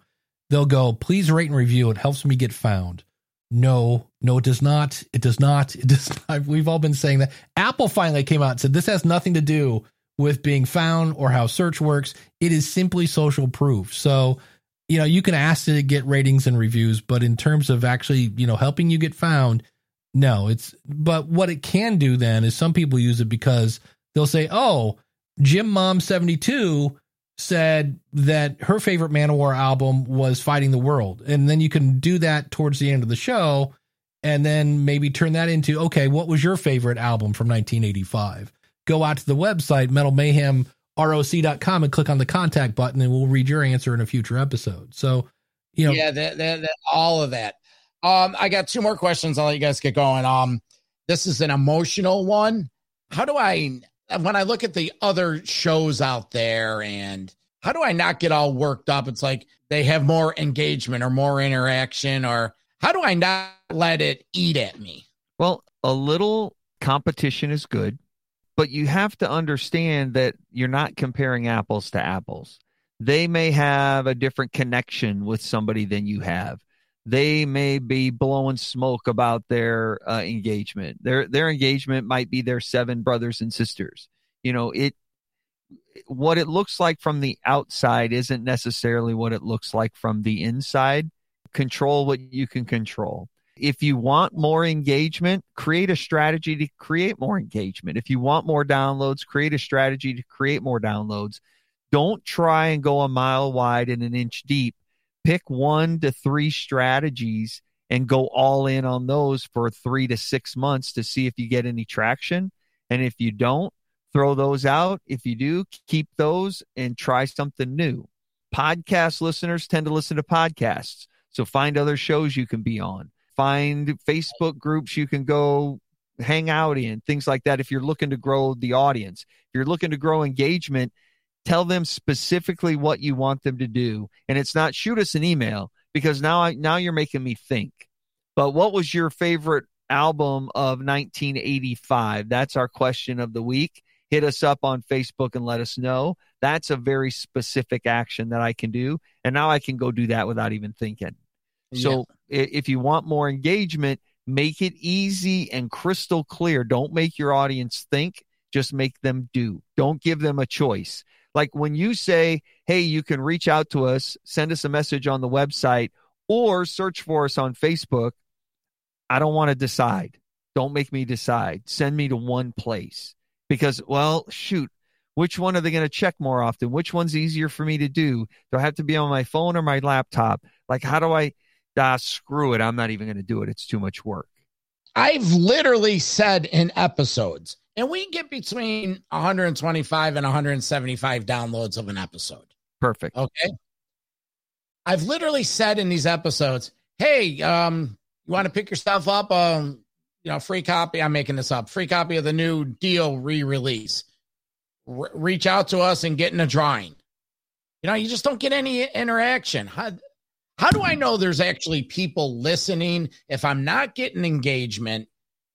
They'll go, please rate and review. It helps me get found. No, no, it does not. It does not. It does not. We've all been saying that. Apple finally came out and said this has nothing to do with being found or how search works. It is simply social proof. So, you know, you can ask to get ratings and reviews, but in terms of actually, you know, helping you get found, no, it's but what it can do then is some people use it because they'll say, "Oh, Jim Mom 72 said that her favorite Manowar album was Fighting the World." And then you can do that towards the end of the show and then maybe turn that into, "Okay, what was your favorite album from 1985?" go out to the website, metalmayhemroc.com, and click on the contact button, and we'll read your answer in a future episode. So, you know, yeah, that, that, that, all of that. Um, I got two more questions. I'll let you guys get going. Um, this is an emotional one. How do I, when I look at the other shows out there and how do I not get all worked up? It's like they have more engagement or more interaction, or how do I not let it eat at me? Well, a little competition is good, but you have to understand that you're not comparing apples to apples. They may have a different connection with somebody than you have. They may be blowing smoke about their uh, engagement. Their their engagement might be their seven brothers and sisters. You know, it what it looks like from the outside isn't necessarily what it looks like from the inside. Control what you can control. If you want more engagement, create a strategy to create more engagement. If you want more downloads, create a strategy to create more downloads. Don't try and go a mile wide and an inch deep. Pick one to three strategies and go all in on those for three to six months to see if you get any traction. And if you don't, throw those out. If you do, keep those and try something new. Podcast listeners tend to listen to podcasts. So find other shows you can be on. Find Facebook groups you can go hang out in, things like that. If you're looking to grow the audience, if you're looking to grow engagement, tell them specifically what you want them to do. And it's not shoot us an email because now I, now you're making me think. But what was your favorite album of 1985? That's our question of the week hit us up on Facebook and let us know. That's a very specific action that I can do. And now I can go do that without even thinking. So yeah. if you want more engagement, make it easy and crystal clear. Don't make your audience think, just make them do. Don't give them a choice. Like when you say, Hey, you can reach out to us, send us a message on the website or search for us on Facebook. I don't want to decide. Don't make me decide. Send me to one place because, well, shoot, which one are they going to check more often? Which one's easier for me to do? Do I have to be on my phone or my laptop? Like, how do I, ah, screw it. I'm not even going to do it. It's too much work. I've literally said in episodes, and we get between 125 and 175 downloads of an episode. Perfect. Okay. I've literally said in these episodes, hey, um, you want to pick yourself up um, you know, free copy. I'm making this up. Free copy of the new deal re-release. R- reach out to us and get in a drawing. You know, you just don't get any interaction. How, how do I know there's actually people listening if I'm not getting engagement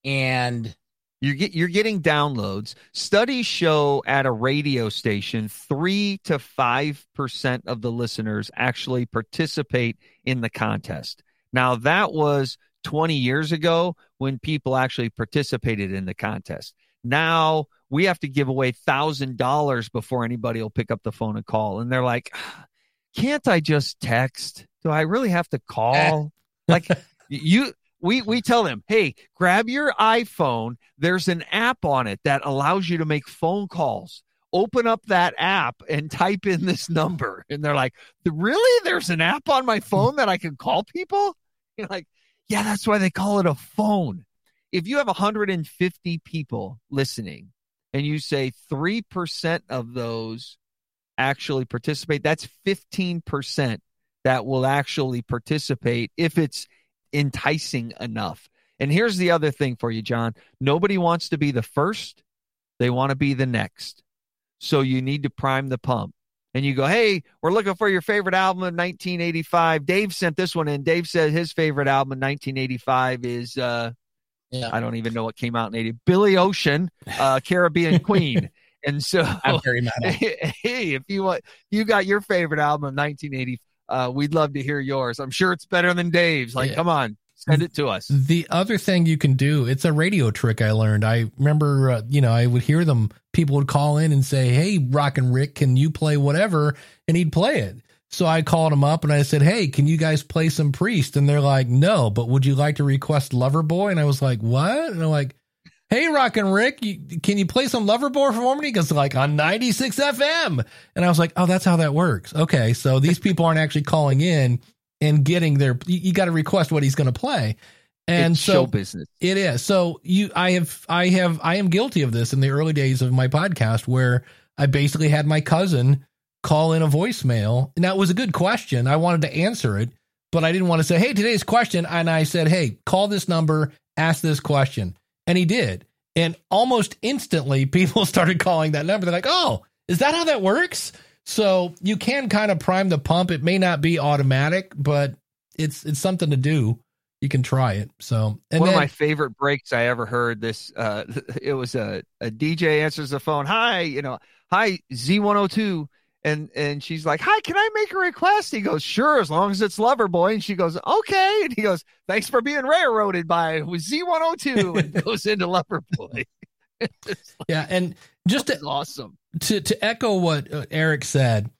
and you're get you're getting downloads. Studies show at a radio station, three to five percent of the listeners actually participate in the contest. Now that was 20 years ago when people actually participated in the contest. Now we have to give away thousand dollars before anybody will pick up the phone and call. And they're like, can't I just text? Do I really have to call? Eh. like you, we, we tell them, Hey, grab your iPhone. There's an app on it that allows you to make phone calls. Open up that app and type in this number. And they're like, really? There's an app on my phone that I can call people? You're like, yeah, that's why they call it a phone. If you have 150 people listening and you say 3% of those actually participate, that's 15% that will actually participate if it's enticing enough. And here's the other thing for you, John. Nobody wants to be the first, they want to be the next. So you need to prime the pump and you go, Hey, we're looking for your favorite album of 1985. Dave sent this one in. Dave said his favorite album in 1985 is, uh, yeah. I don't even know what came out in 80. Billy Ocean, uh, Caribbean Queen. And so, I'm very mad. hey, if you want, you got your favorite album of 1980, uh, we'd love to hear yours. I'm sure it's better than Dave's. Like, yeah. come on, send it to us. The other thing you can do, it's a radio trick I learned. I remember, uh, you know, I would hear them people would call in and say, Hey, Rockin' Rick, can you play whatever? And he'd play it. So I called him up and I said, Hey, can you guys play some Priest? And they're like, No, but would you like to request Loverboy? And I was like, What? And they're like, Hey, Rockin' Rick, you, can you play some Loverboy for me? Because like on 96 FM. And I was like, Oh, that's how that works. Okay. So these people aren't actually calling in and getting their, you, you got to request what he's going to play. And it's so show business. It is. So you I have I have I am guilty of this in the early days of my podcast where I basically had my cousin call in a voicemail. Now it was a good question. I wanted to answer it, but I didn't want to say, "Hey, today's question." And I said, "Hey, call this number, ask this question." And he did. And almost instantly people started calling that number. They're like, "Oh, is that how that works?" So you can kind of prime the pump. It may not be automatic, but it's it's something to do you can try it. So, and one then, of my favorite breaks I ever heard this, uh, it was a, a DJ answers the phone. Hi, you know, hi Z102. And, and she's like, hi, can I make a request? He goes, sure, as long as it's Loverboy. And she goes, okay. And he goes, thanks for being railroaded by Z102 and goes into Loverboy. like, yeah. And just to, awesome to, to echo what uh, Eric said,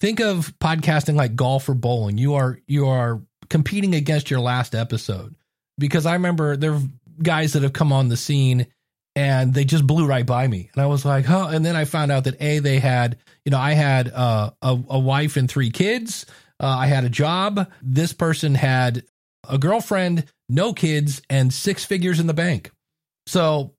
think of podcasting like golf or bowling. You are, you are competing against your last episode because I remember there are guys that have come on the scene and they just blew right by me. And I was like, oh, and then I found out that A, they had, you know, I had uh, a, a wife and three kids. Uh, I had a job. This person had a girlfriend, no kids, and six figures in the bank. So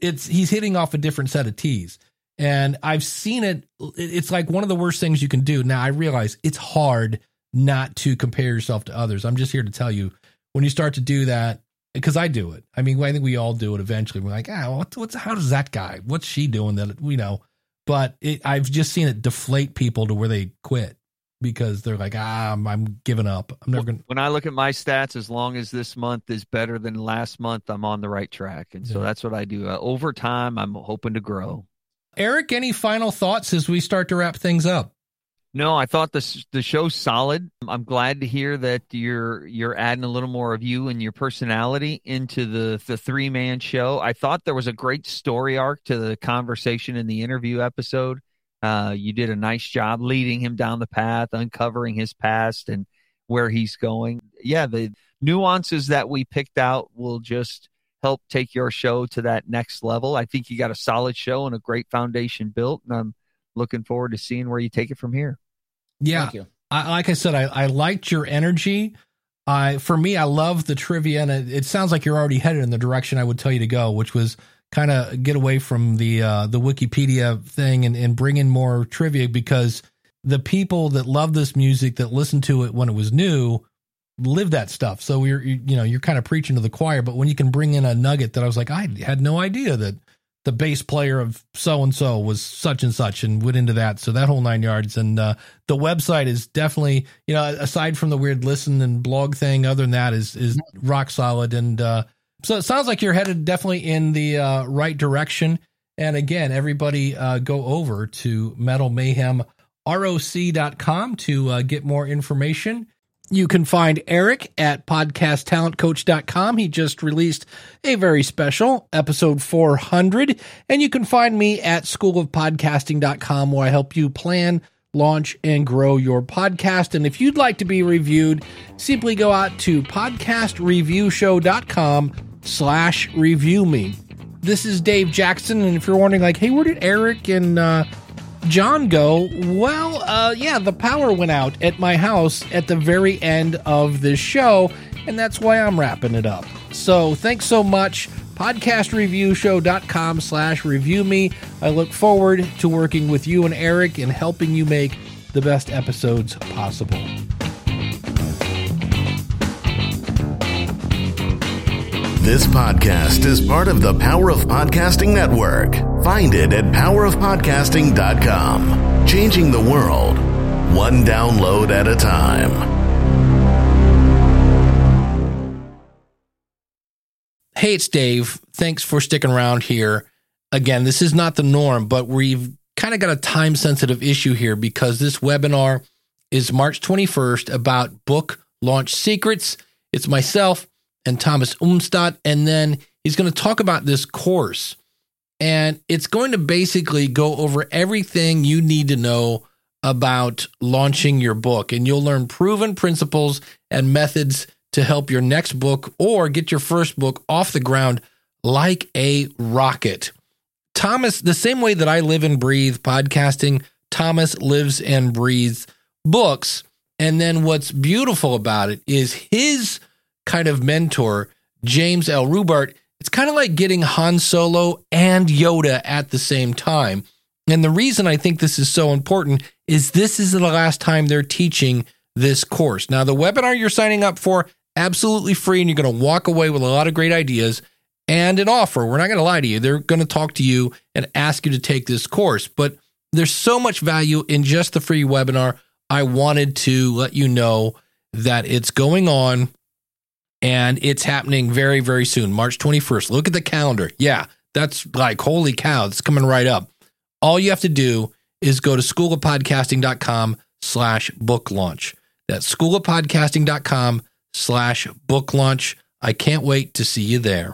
it's he's hitting off a different set of tees. And I've seen it. It's like one of the worst things you can do. Now I realize it's hard not to compare yourself to others. I'm just here to tell you when you start to do that, because I do it. I mean, I think we all do it eventually. We're like, ah, what, what's how does that guy? What's she doing that you know? But it, I've just seen it deflate people to where they quit because they're like, ah, I'm, I'm giving up. I'm never going. When I look at my stats, as long as this month is better than last month, I'm on the right track, and so yeah. that's what I do. Uh, over time, I'm hoping to grow. Eric, any final thoughts as we start to wrap things up? No, I thought the the show's solid. I'm glad to hear that you're you're adding a little more of you and your personality into the the three man show. I thought there was a great story arc to the conversation in the interview episode. Uh, you did a nice job leading him down the path, uncovering his past and where he's going. Yeah, the nuances that we picked out will just help take your show to that next level. I think you got a solid show and a great foundation built, and I'm looking forward to seeing where you take it from here. Yeah. I, like I said, I, I liked your energy. I for me, I love the trivia, and it, it, sounds like you're already headed in the direction I would tell you to go, which was kind of get away from the uh, the Wikipedia thing and, and bring in more trivia because the people that love this music that listened to it when it was new live that stuff. So you're you know you're kind of preaching to the choir, but when you can bring in a nugget that I was like I had no idea that the bass player of so and so was such and such and went into that. So that whole nine yards. And uh, the website is definitely, you know, aside from the weird listen and blog thing, other than that is is rock solid. And uh, so it sounds like you're headed definitely in the uh, right direction. And again, everybody uh, go over to Metal Mayhem roc.com to uh, get more information. You can find Eric at podcasttalentcoach.com. He just released a very special episode 400. And you can find me at schoolofpodcasting.com where I help you plan, launch, and grow your podcast. And if you'd like to be reviewed, simply go out to podcastreviewshow.com slash review me. This is Dave Jackson. And if you're wondering, like, hey, where did Eric and, uh, John go, well, uh, yeah, the power went out at my house at the very end of this show, and that's why I'm wrapping it up. So thanks so much. Podcastreviewshow.com slash review me. I look forward to working with you and Eric and helping you make the best episodes possible. This podcast is part of the Power of Podcasting Network. Find it at powerofpodcasting.com. Changing the world, one download at a time. Hey, it's Dave. Thanks for sticking around here. Again, this is not the norm, but we've kind of got a time sensitive issue here because this webinar is March 21st about book launch secrets. It's myself and Thomas Umstattd. And then he's going to talk about this course. And it's going to basically go over everything you need to know about launching your book. And you'll learn proven principles and methods to help your next book or get your first book off the ground like a rocket. Thomas, the same way that I live and breathe podcasting, Thomas lives and breathes books. And then what's beautiful about it is his kind of mentor, James L. Rubart, it's kind of like getting Han Solo and Yoda at the same time. And the reason I think this is so important is this is the last time they're teaching this course. Now, the webinar you're signing up for, absolutely free, and you're going to walk away with a lot of great ideas and an offer. We're not going to lie to you. They're going to talk to you and ask you to take this course. But there's so much value in just the free webinar. I wanted to let you know that it's going on and it's happening very, very soon, March 21st. Look at the calendar. Yeah, that's like, holy cow, it's coming right up. All you have to do is go to schoolofpodcasting.com slash book launch. That's schoolofpodcasting.com slash book launch. I can't wait to see you there.